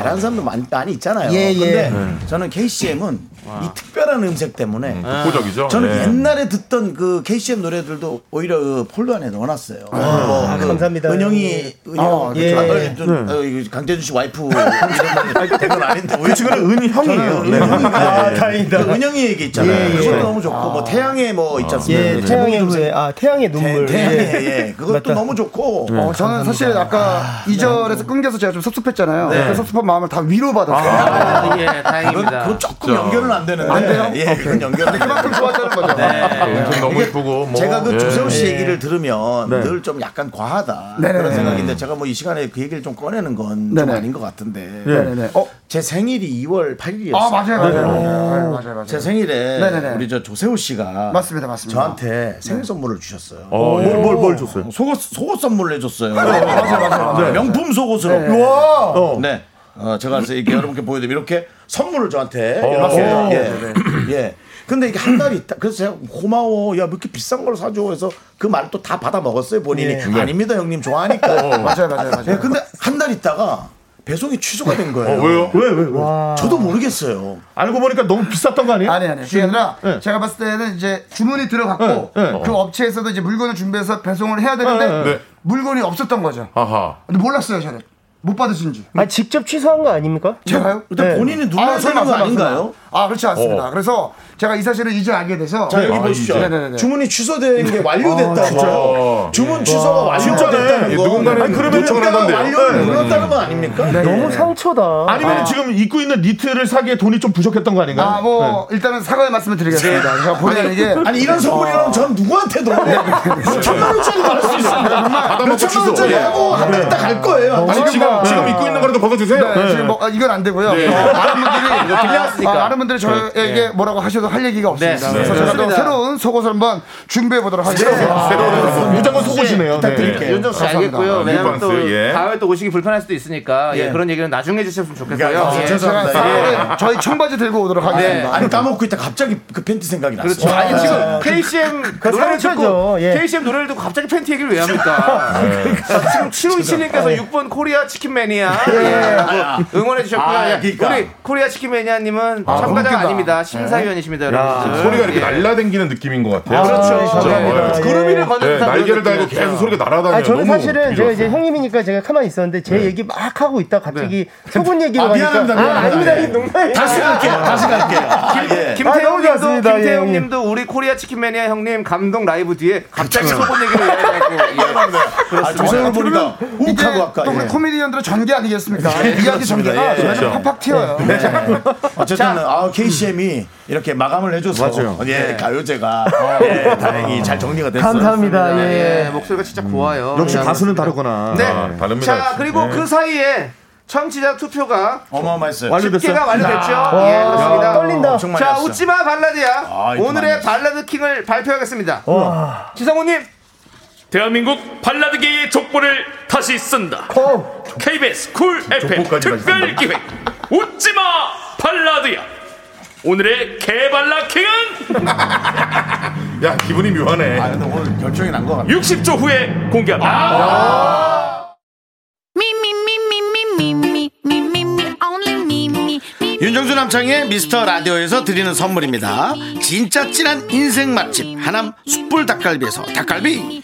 잘하는 사람도 많이, 많이 있잖아요. 예, 예. 근데 네. 저는 KCM은 이 특별한 음색 때문에 독보적이죠. 저는 네. 옛날에 듣던 그 KCM 노래들도 오히려 그 폴더 안에 넣어놨어요. 아, 뭐 아, 그 감사합니다. 은영이 은영 어, 예. 아, 어, 좀, 네. 어, 강재준 씨 와이프 된건 아닌데 그 친구는 은희 형이에요. 네. 아, 다행이다. 그 은영이 얘기 있잖아요. 예, 예. 그것도 너무 좋고 뭐 태양의 뭐 있지 않습니까? 예, 그 태양의 후예, 아 태양의 눈물. 태- 태양의 예. 예, 그것도 맞다. 너무 좋고. 어, 저는 사실 아까 이절에서 끊겨서 제가 좀 섭섭했잖아요. 네. 그 섭섭한 마음을 다 위로받았어요. 아, 예, 다행입니다. 그건 조금 연결은 안 되는데. 안 돼요? 예, 그건 연결은 그만큼 좋았다는 거죠. 음색 너무 이쁘고 뭐. 제가 그 예. 조세호 씨 얘기를 들으면 네. 늘좀 약간 과 하다 네네네. 그런 생각인데 제가 뭐 이 시간에 그 얘기를 좀 꺼내는 건좀 네네. 아닌 것 같은데 네네네. 어? 제 생일이 2월 8일이었어요. 아, 맞아요, 맞아요. 맞아요, 맞아요, 맞아요. 제 생일에 네네네. 우리 저 조세호 씨가 맞습니다, 맞습니다. 저한테 생일 선물을 주셨어요. 어, 뭘, 뭘, 뭘 줬어요? 속옷 속옷 선물을 해줬어요. 맞아요, 맞아요, 맞아요. 명품 속옷으로. 네. 우와. 어. 네. 어, 제가 그래서 이렇게 여러분께 보여드리면 이렇게 선물을 저한테 어. 이렇게 어. 예. 예. 근데 이게 한 달이 있다. 그래서 제가 고마워. 야, 왜 이렇게 비싼 걸 사줘. 해서 그 말을 또 다 받아 먹었어요, 본인이. 예. 아닙니다, 형님. 좋아하니까. 맞아요, 맞아요, 맞아요. 예, 근데 한 달 있다가 배송이 취소가 된 거예요. 어, 왜요? 왜, 왜, 왜? 저도 모르겠어요. 알고 보니까 너무 비쌌던 거 아니에요? 아니 아니 그게 아니라 제가 봤을 때는 이제 주문이 들어갔고 네, 네. 그 업체에서도 이제 물건을 준비해서 배송을 해야 되는데 네, 네. 물건이 없었던 거죠. 아하. 근데 몰랐어요 저는 못 받으신지. 아 직접 취소한 거 아닙니까? 제가요? 네. 눌러서 설마, 하는 거 설마, 아닌가요? 설마. 아 그렇지 않습니다. 어. 그래서 제가 이 사실을 이제 알게 돼서 자, 여기 아, 보십시오. 이제. 네네네. 주문이 취소된 게 완료됐다고. 아? 주문 취소가 완료가 진짜네. 됐다는 거. 누군가는 아니, 그러면 요청을 한다는데요. 완료를 네. 눌렀다는 건 아닙니까? 너무 상처다. 아니면 지금 입고 있는 니트를 사기에 돈이 좀 부족했던 거 아닌가요? 아뭐 일단은 사과의 말씀을 드리겠습니다. 제가 본의 아니게 아니 이런 선물이라면 전 누구한테도 몇 천만 원짜리 받을 수 있습니다. 몇 천만 원짜리 하고 한달 있다 갈 거예요. 아니, 지금 지금 지금, 입고 있는 거라도 벗어주세요. 네, 지금 뭐 아, 이건 안 되고요. 네. 어, 많은 분들이 빌려왔으니까. 아, 많은 분들이 저에게 뭐라고 하셔도 할 얘기가 없습니다. 네. 그래서 네. 제가 또. 새로운 속옷을 한번 준비해 보도록 하겠습니다. 네. 새로운 무조건 속옷이네요. 부탁드릴게요. 윤정수 씨. 알겠고요. 아, 왜냐면 또 예. 다음에 또 오시기 불편할 수도 있으니까 예, 예. 그런 얘기는 나중에 해주셨으면 좋겠어요. 그러니까, 예. 아, 죄송합니다. 예. 저희 청바지 들고 오도록 하겠습니다. 아니 까먹고 있다 갑자기 그 팬티 생각이 났어. 그렇죠. 아니 지금 KCM 노래를 듣고. 예. KCM 노래를 듣고 갑자기 팬티 얘기를 왜 합니까? 자, 지금 7호이씨님께서 6번 코리아 치킨 매니아 예, 뭐 응원해 주셨고요. 아, 예. 그러니까. 우리 코리아 치킨 매니아님은 웃긴다. 아닙니다. 심사위원이십니다, 여러분. 소리가 이렇게 날라댕기는 느낌인 것 같아요. 그렇죠. 감사합니다. 구름 위를 예. 걷는 네, 날개를 달고. 계속 소리가 날아다녀요. 아, 저는 너무 사실은 제가 이제. 형님이니까 제가 가만히 있었는데 제 얘기 막 하고 있다 갑자기 속은 얘기로 아, 가니까 미안합니다, 아, 아닙니다. 농담이에요. 다시 갈게요. 다시 갈게요. 아, 예. 아, 김태형 너무 님도 좋았습니다, 예, 김태형 형님. 님도 우리 코리아 치킨 매니아 형님 감동 라이브 뒤에 갑자기 속은 얘기를. 예. 아, 조성을 보니까 이게 욱하고 아까. 또 우리 예. 코미디언들의 전개 아니겠습니까? 이야기 전개가 예, 그렇죠. 팍팍 튀어요. 어쨌든 아, KCM이 이렇게 마감을 해줘서 예, 가요제가 예, 다행히 잘 정리가 됐어요. 감사합니다. 예. 예, 목소리가 진짜 고와요. 역시 그냥. 가수는 다르구나. 네. 아, 다릅니다. 자, 그리고 네. 그 사이에 청취자 투표가 어마어마했어요. 집계가 완료됐죠. 야. 예, 그렇습니다. 와, 떨린다. 자. 웃지마 발라드야. 아, 오늘의 발라드 킹을 발표하겠습니다. 와. 지성우님, 대한민국 발라드계의 족보를 다시 쓴다. 어. KBS Cool FM 특별 기획 웃지마 발라드야. 오늘의 개발라킹은 *laughs* 야 기분이 묘하네. 아 근데 오늘 결정이 난 것 같아. 60초 후에 공개합니다. 윤정수 남창의 미스터 라디오에서 드리는 선물입니다. 진짜 진한 인생 맛집 하남 숯불 닭갈비에서 닭갈비.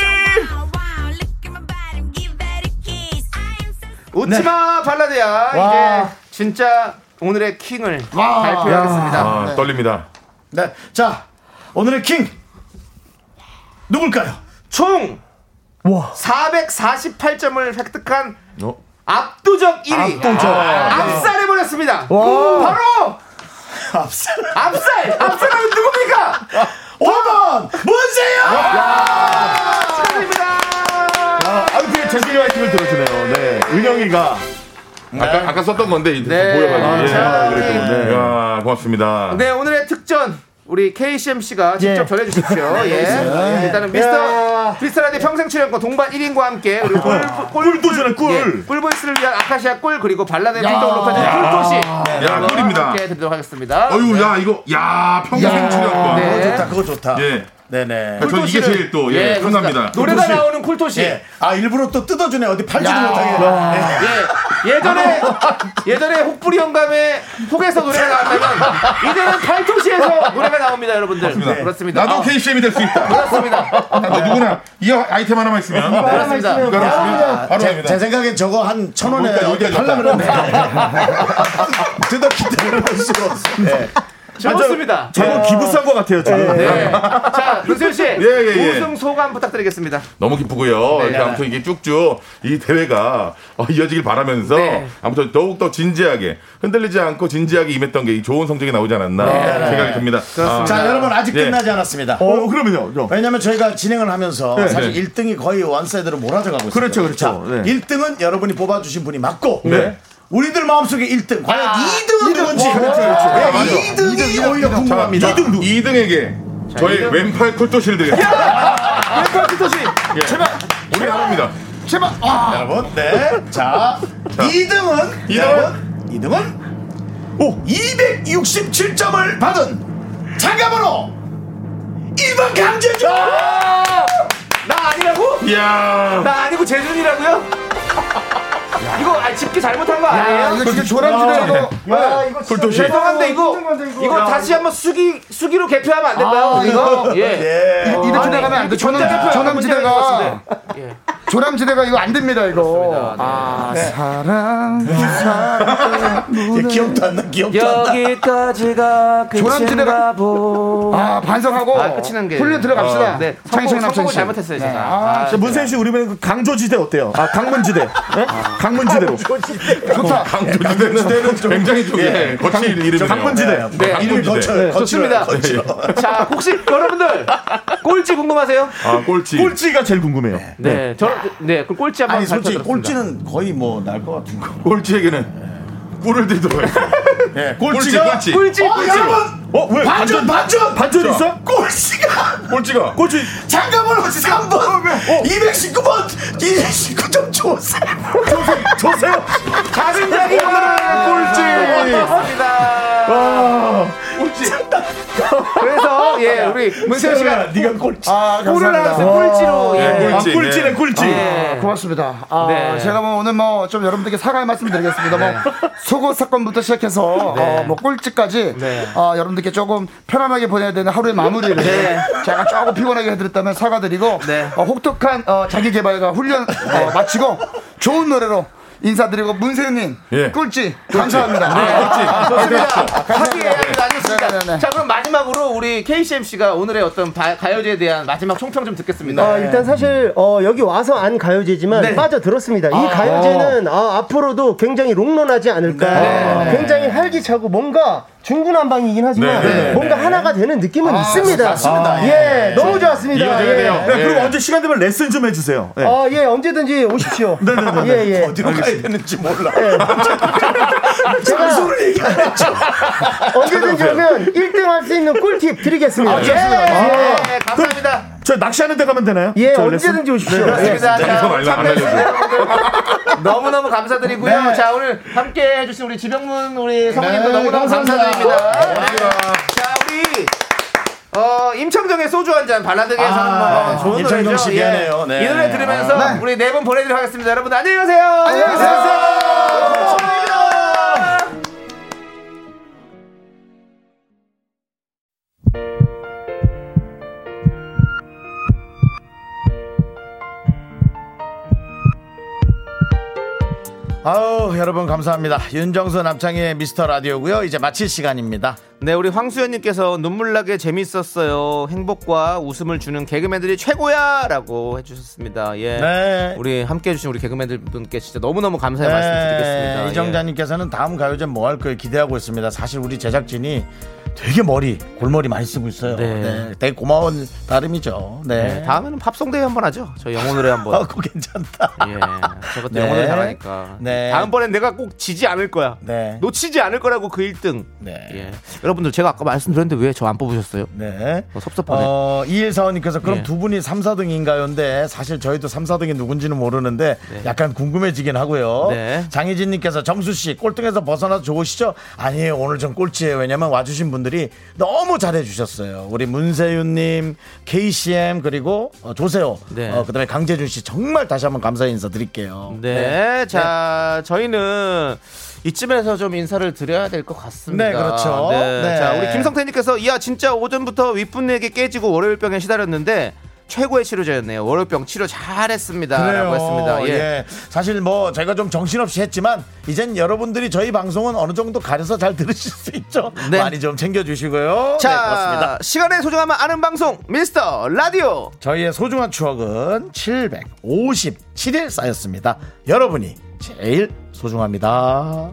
웃지마 발라드야 와. 이제 진짜 오늘의 킹을 발표하겠습니다. 아, 떨립니다. 네, 자 오늘의 킹 누굴까요? 총 와. 448점을 획득한 어? 압도적 1위 압살해 버렸습니다. 바로 앞살 압살 압살하면 누굽니까? 5번 문세영 축하드립니다. 아, 재준이 화이팅을 들어주네요. 네. 은영이가 아까, 아까 썼던 건데 이제 네. 보여가지고. 예. 자, 그래도, 네. 야, 고맙습니다. 네 오늘의 특전 우리 KCMC가 직접 예. 전해주십시오. 예. 일단은 미스터 미스터라디 평생 출연권 동반 1인과 함께 우리 꿀, 꿀, 꿀, 주네, 꿀. 예, 꿀보이스를 위한 아카시아 꿀 그리고 발라드의 풍덩을 높여주는 꿀토시 야, 꿀입니다. 함께 드리도록 하겠습니다. 어유, 야, 이거, 야, 평생 출연권. 네. 그거 좋다 그거 좋다 예. 네네 전 이게 꿀토시를- 제일 또, 예, 그렇습니다. 편합니다. 노래가 꿀토시. 나오는 꿀토시. 예. 아 일부러 또 뜯어주네 어디 팔지도 못하게 예, 예전에 예전에 혹부리 영감의 혹에서 노래가 나왔다면 이제는 팔토시에서 노래가 나옵니다, 여러분들. 그렇습니다. 나도 아, KCM이 될 수 있다. 그렇습니다. 아, 누구나 이 아이템 하나만 있으면 그렇습니다. 이거 하나 있으면 바로 제. 제 생각엔 저거 한 천 원에 어디 여기까지 팔라 그러네 *laughs* 뜯었기 때문에 할 수가 없어 네. 좋습니다. 저거 기부한 것 같아요, 지금. 네. 자, 문세윤 씨. 예, 예. 우승 소감 부탁드리겠습니다. 너무 기쁘고요. 네. 이렇게 아무튼 이게 쭉쭉 이 대회가 어, 이어지길 바라면서 네. 아무튼 더욱 더 진지하게 흔들리지 않고 진지하게 임했던 게 이 좋은 성적이 나오지 않았나 생각이 듭니다. 아, 자 여러분 아직 예. 끝나지 않았습니다 어, 그러면요. 저. 왜냐면 저희가 진행을 하면서 네. 사실 네. 1등이 거의 one side로 몰아져 가고 있어요. 그렇죠, 그렇죠. 네. 1등은 여러분이 뽑아주신 분이 맞고 네. 우리들 마음속에 1등 과연 2등은 누군지 어, 그렇죠, 그렇죠. 네, 맞아. 2등이 오히려 자, 궁금합니다. 2등, 2등에게 저의 이등. 왼팔 콜토시를 드리겠습니다. 왼팔 꿀토시. 제발 우리 합니다. 제발 아. 여러분 네자 2등은 2등은? 여러분 2등은 오 267점을 받은 참가번호 1번 강재준 나 아니라고? 이야. 나 아니고 재준이라고요? *laughs* 이거 아, 집기 잘못한 거 야, 아니에요? 이거 진짜 조남지대로 야, 이거 진짜. 죄송한데 이거 이거. 이거 야. 다시 한번 수기 수기로 개표하면 안 될까요? 아, 이거 예. 예. 이렇게 나가면 안 돼. 조남, 조남지대가 같은데. 예. 조남지대가 이거 안 됩니다 이거. 아 사랑 사랑 예, 기억도 안 나, 기억도 안 나. 여기까지가 조남지대가 보. 아 반성하고 아, 끝이는 게. 훈련 들어갑시다. 어, 네. 성공, 남창희 성공을 씨. 잘못했어요, 네. 제가. 아, 아, 자, 문세윤 씨 우리 그 강조지대 어때요? 아 강문지대. 예? 강문지대로. 좋다. 강조지대는 굉장히 좀 예, 거친 이름이네요. 강문지대. 네, 이름이 거쳐요. 네, 좋습니다. 자, 혹시 여러분들 꼴찌 궁금하세요? 아 꼴찌. 꼴찌가 제일 궁금해요. 네, 저 네, 그 꼴찌 한번 아니, 솔직히. 꼴찌는 거의 뭐 날 것 같은 거. 꼴찌에게는 꿀을 드리도록 하겠습니다. *laughs* 예, 꼴찌가 꼴찌. 꼴찌, 어, 꼴찌. 여러분! 어 왜? 반전, 반전! 반전 있어? 꼴찌가! 꼴찌가 꼴찌. 장가번호 3번! 219번! 219점 조세! 조세요. 자승자기 꼴찌. 맞습니다. 꼴찌. 그래서 예, 우리 문세윤 씨가 네가 꼴찌. 아 꼴을 감사합니다. 나서 꼴찌로 예. 네, 아, 꼴찌. 꿀찌네 네. 꿀찌. 네. 고맙습니다. 아, 네. 제가 뭐 오늘 뭐 좀 여러분들께 사과의 말씀 드리겠습니다. 뭐 속옷 사건부터 시작해서 어, 뭐 꼴찌까지 네. 어, 여러분들께 조금 편안하게 보내야 되는 하루의 마무리를 제가 조금 피곤하게 해드렸다면 사과드리고 네. 어, 혹독한 어, 자기 개발과 훈련 어, 마치고 좋은 노래로 인사드리고 문세윤님 예. 꿀찌 감사합니다. 아, 좋습니다. 감사합니다. 합의해야겠다. 알겠습니다. 네, 네, 네. 자, 그럼 마 지막으로 우리 KCMC가 오늘의 어떤 바- 가요제에 대한 마지막 총평 좀 듣겠습니다. 아, 일단 사실 어, 여기 와서 안 가요제지만 네. 빠져들었습니다. 이 가요제는 아, 앞으로도 굉장히 롱런하지 않을까. 굉장히 활기차고 뭔가 중구난방이긴 하지만 네. 뭔가 하나가 되는 느낌은 있습니다. 맞습니다. 예, 너무 좋았습니다. 예. 돼요. 네, 그리고 언제 시간 되면 레슨 좀 해주세요. 네. 아, 예, 언제든지 오십시오. 네네네. *laughs* 예, 예. 어디로 가야 되는지 몰라. *laughs* 제가 소를 얘기하죠. 언제든지 오면 1등 할수 있는 꿀팁 드리겠습니다. 예, 예. 예, 감사합니다. 저 낚시하는 데 가면 되나요? 예? 언제든지 오십시오. 예. 그렇습니다. 자, 말라 안 알려줘. 너무너무 감사드리고요. 네. 자, 오늘 함께 해주신 우리 지병문 우리 성우님도 네, 너무너무 감사합니다. 감사드립니다. 자, 우리 어, 임청정의 소주 한 잔 발라드계에서 아, 한번 좋은 임청정 노래죠. 씨 미안해요. 네. 이 노래 들으면서 아, 네. 우리 네 분 보내드리도록 하겠습니다. 여러분 안녕히 가세요. 안녕히 계세요. 아우, 여러분 감사합니다. 윤정수 남창의 미스터 라디오고요. 이제 마칠 시간입니다. 네, 우리 황수연님께서 눈물나게 재밌었어요. 행복과 웃음을 주는 개그맨들이 최고야 라고 해주셨습니다. 예, 네. 우리 함께 해주신 우리 개그맨들 분께 진짜 너무너무 감사의 말씀 드리겠습니다. 예. 이정자님께서는 다음 가요제 뭐할걸 기대하고 있습니다. 사실 우리 제작진이 되게 머리, 골머리 많이 쓰고 있어요. 네. 네. 되게 고마운 나름이죠. 네. 네, 다음에는 팝송대회 한번 하죠. 저희 영어 노래 한번. *laughs* 아, 그거 괜찮다. *laughs* 예, 저것도 네. 영어 노래 잘하니까. 네. 다음번엔 내가 꼭 지지 않을 거야. 네. 놓치지 않을 거라고 그 1등. 네. 예. 여러분들 제가 아까 말씀드렸는데 왜 저 안 뽑으셨어요? 네. 어, 섭섭하네. 어, 2145님께서 그럼 예. 두 분이 3, 4등인가요인데 사실 저희도 3, 4등이 누군지는 모르는데 약간 궁금해지긴 하고요. 네. 장희진님께서 정수씨 꼴등에서 벗어나서 좋으시죠? 아니에요. 오늘 좀 꼴찌예요. 왜냐면 와주신 분들이 너무 잘해주셨어요. 우리 문세윤님, KCM 그리고 어, 조세호, 네. 어, 그다음에 강재준 씨 정말 다시 한번 감사의 인사 드릴게요. 네. 자, 저희는 이쯤에서 좀 인사를 드려야 될 것 같습니다. 네, 그렇죠. 네. 네. 자, 우리 김성태님께서 야 진짜 오전부터 윗분에게 깨지고 월요일병에 시달렸는데 최고의 치료제였네요. 월요병 치료 잘했습니다라고 했습니다. 예. 예. 사실 뭐 제가 좀 정신없이 했지만 이젠 여러분들이 저희 방송은 어느 정도 가려서 잘 들으실 수 있죠. 네. 많이 좀 챙겨주시고요. 자, 네, 고맙습니다. 시간의 소중함을 아는 방송 미스터 라디오. 저희의 소중한 추억은 757일 쌓였습니다. 여러분이 제일 소중합니다.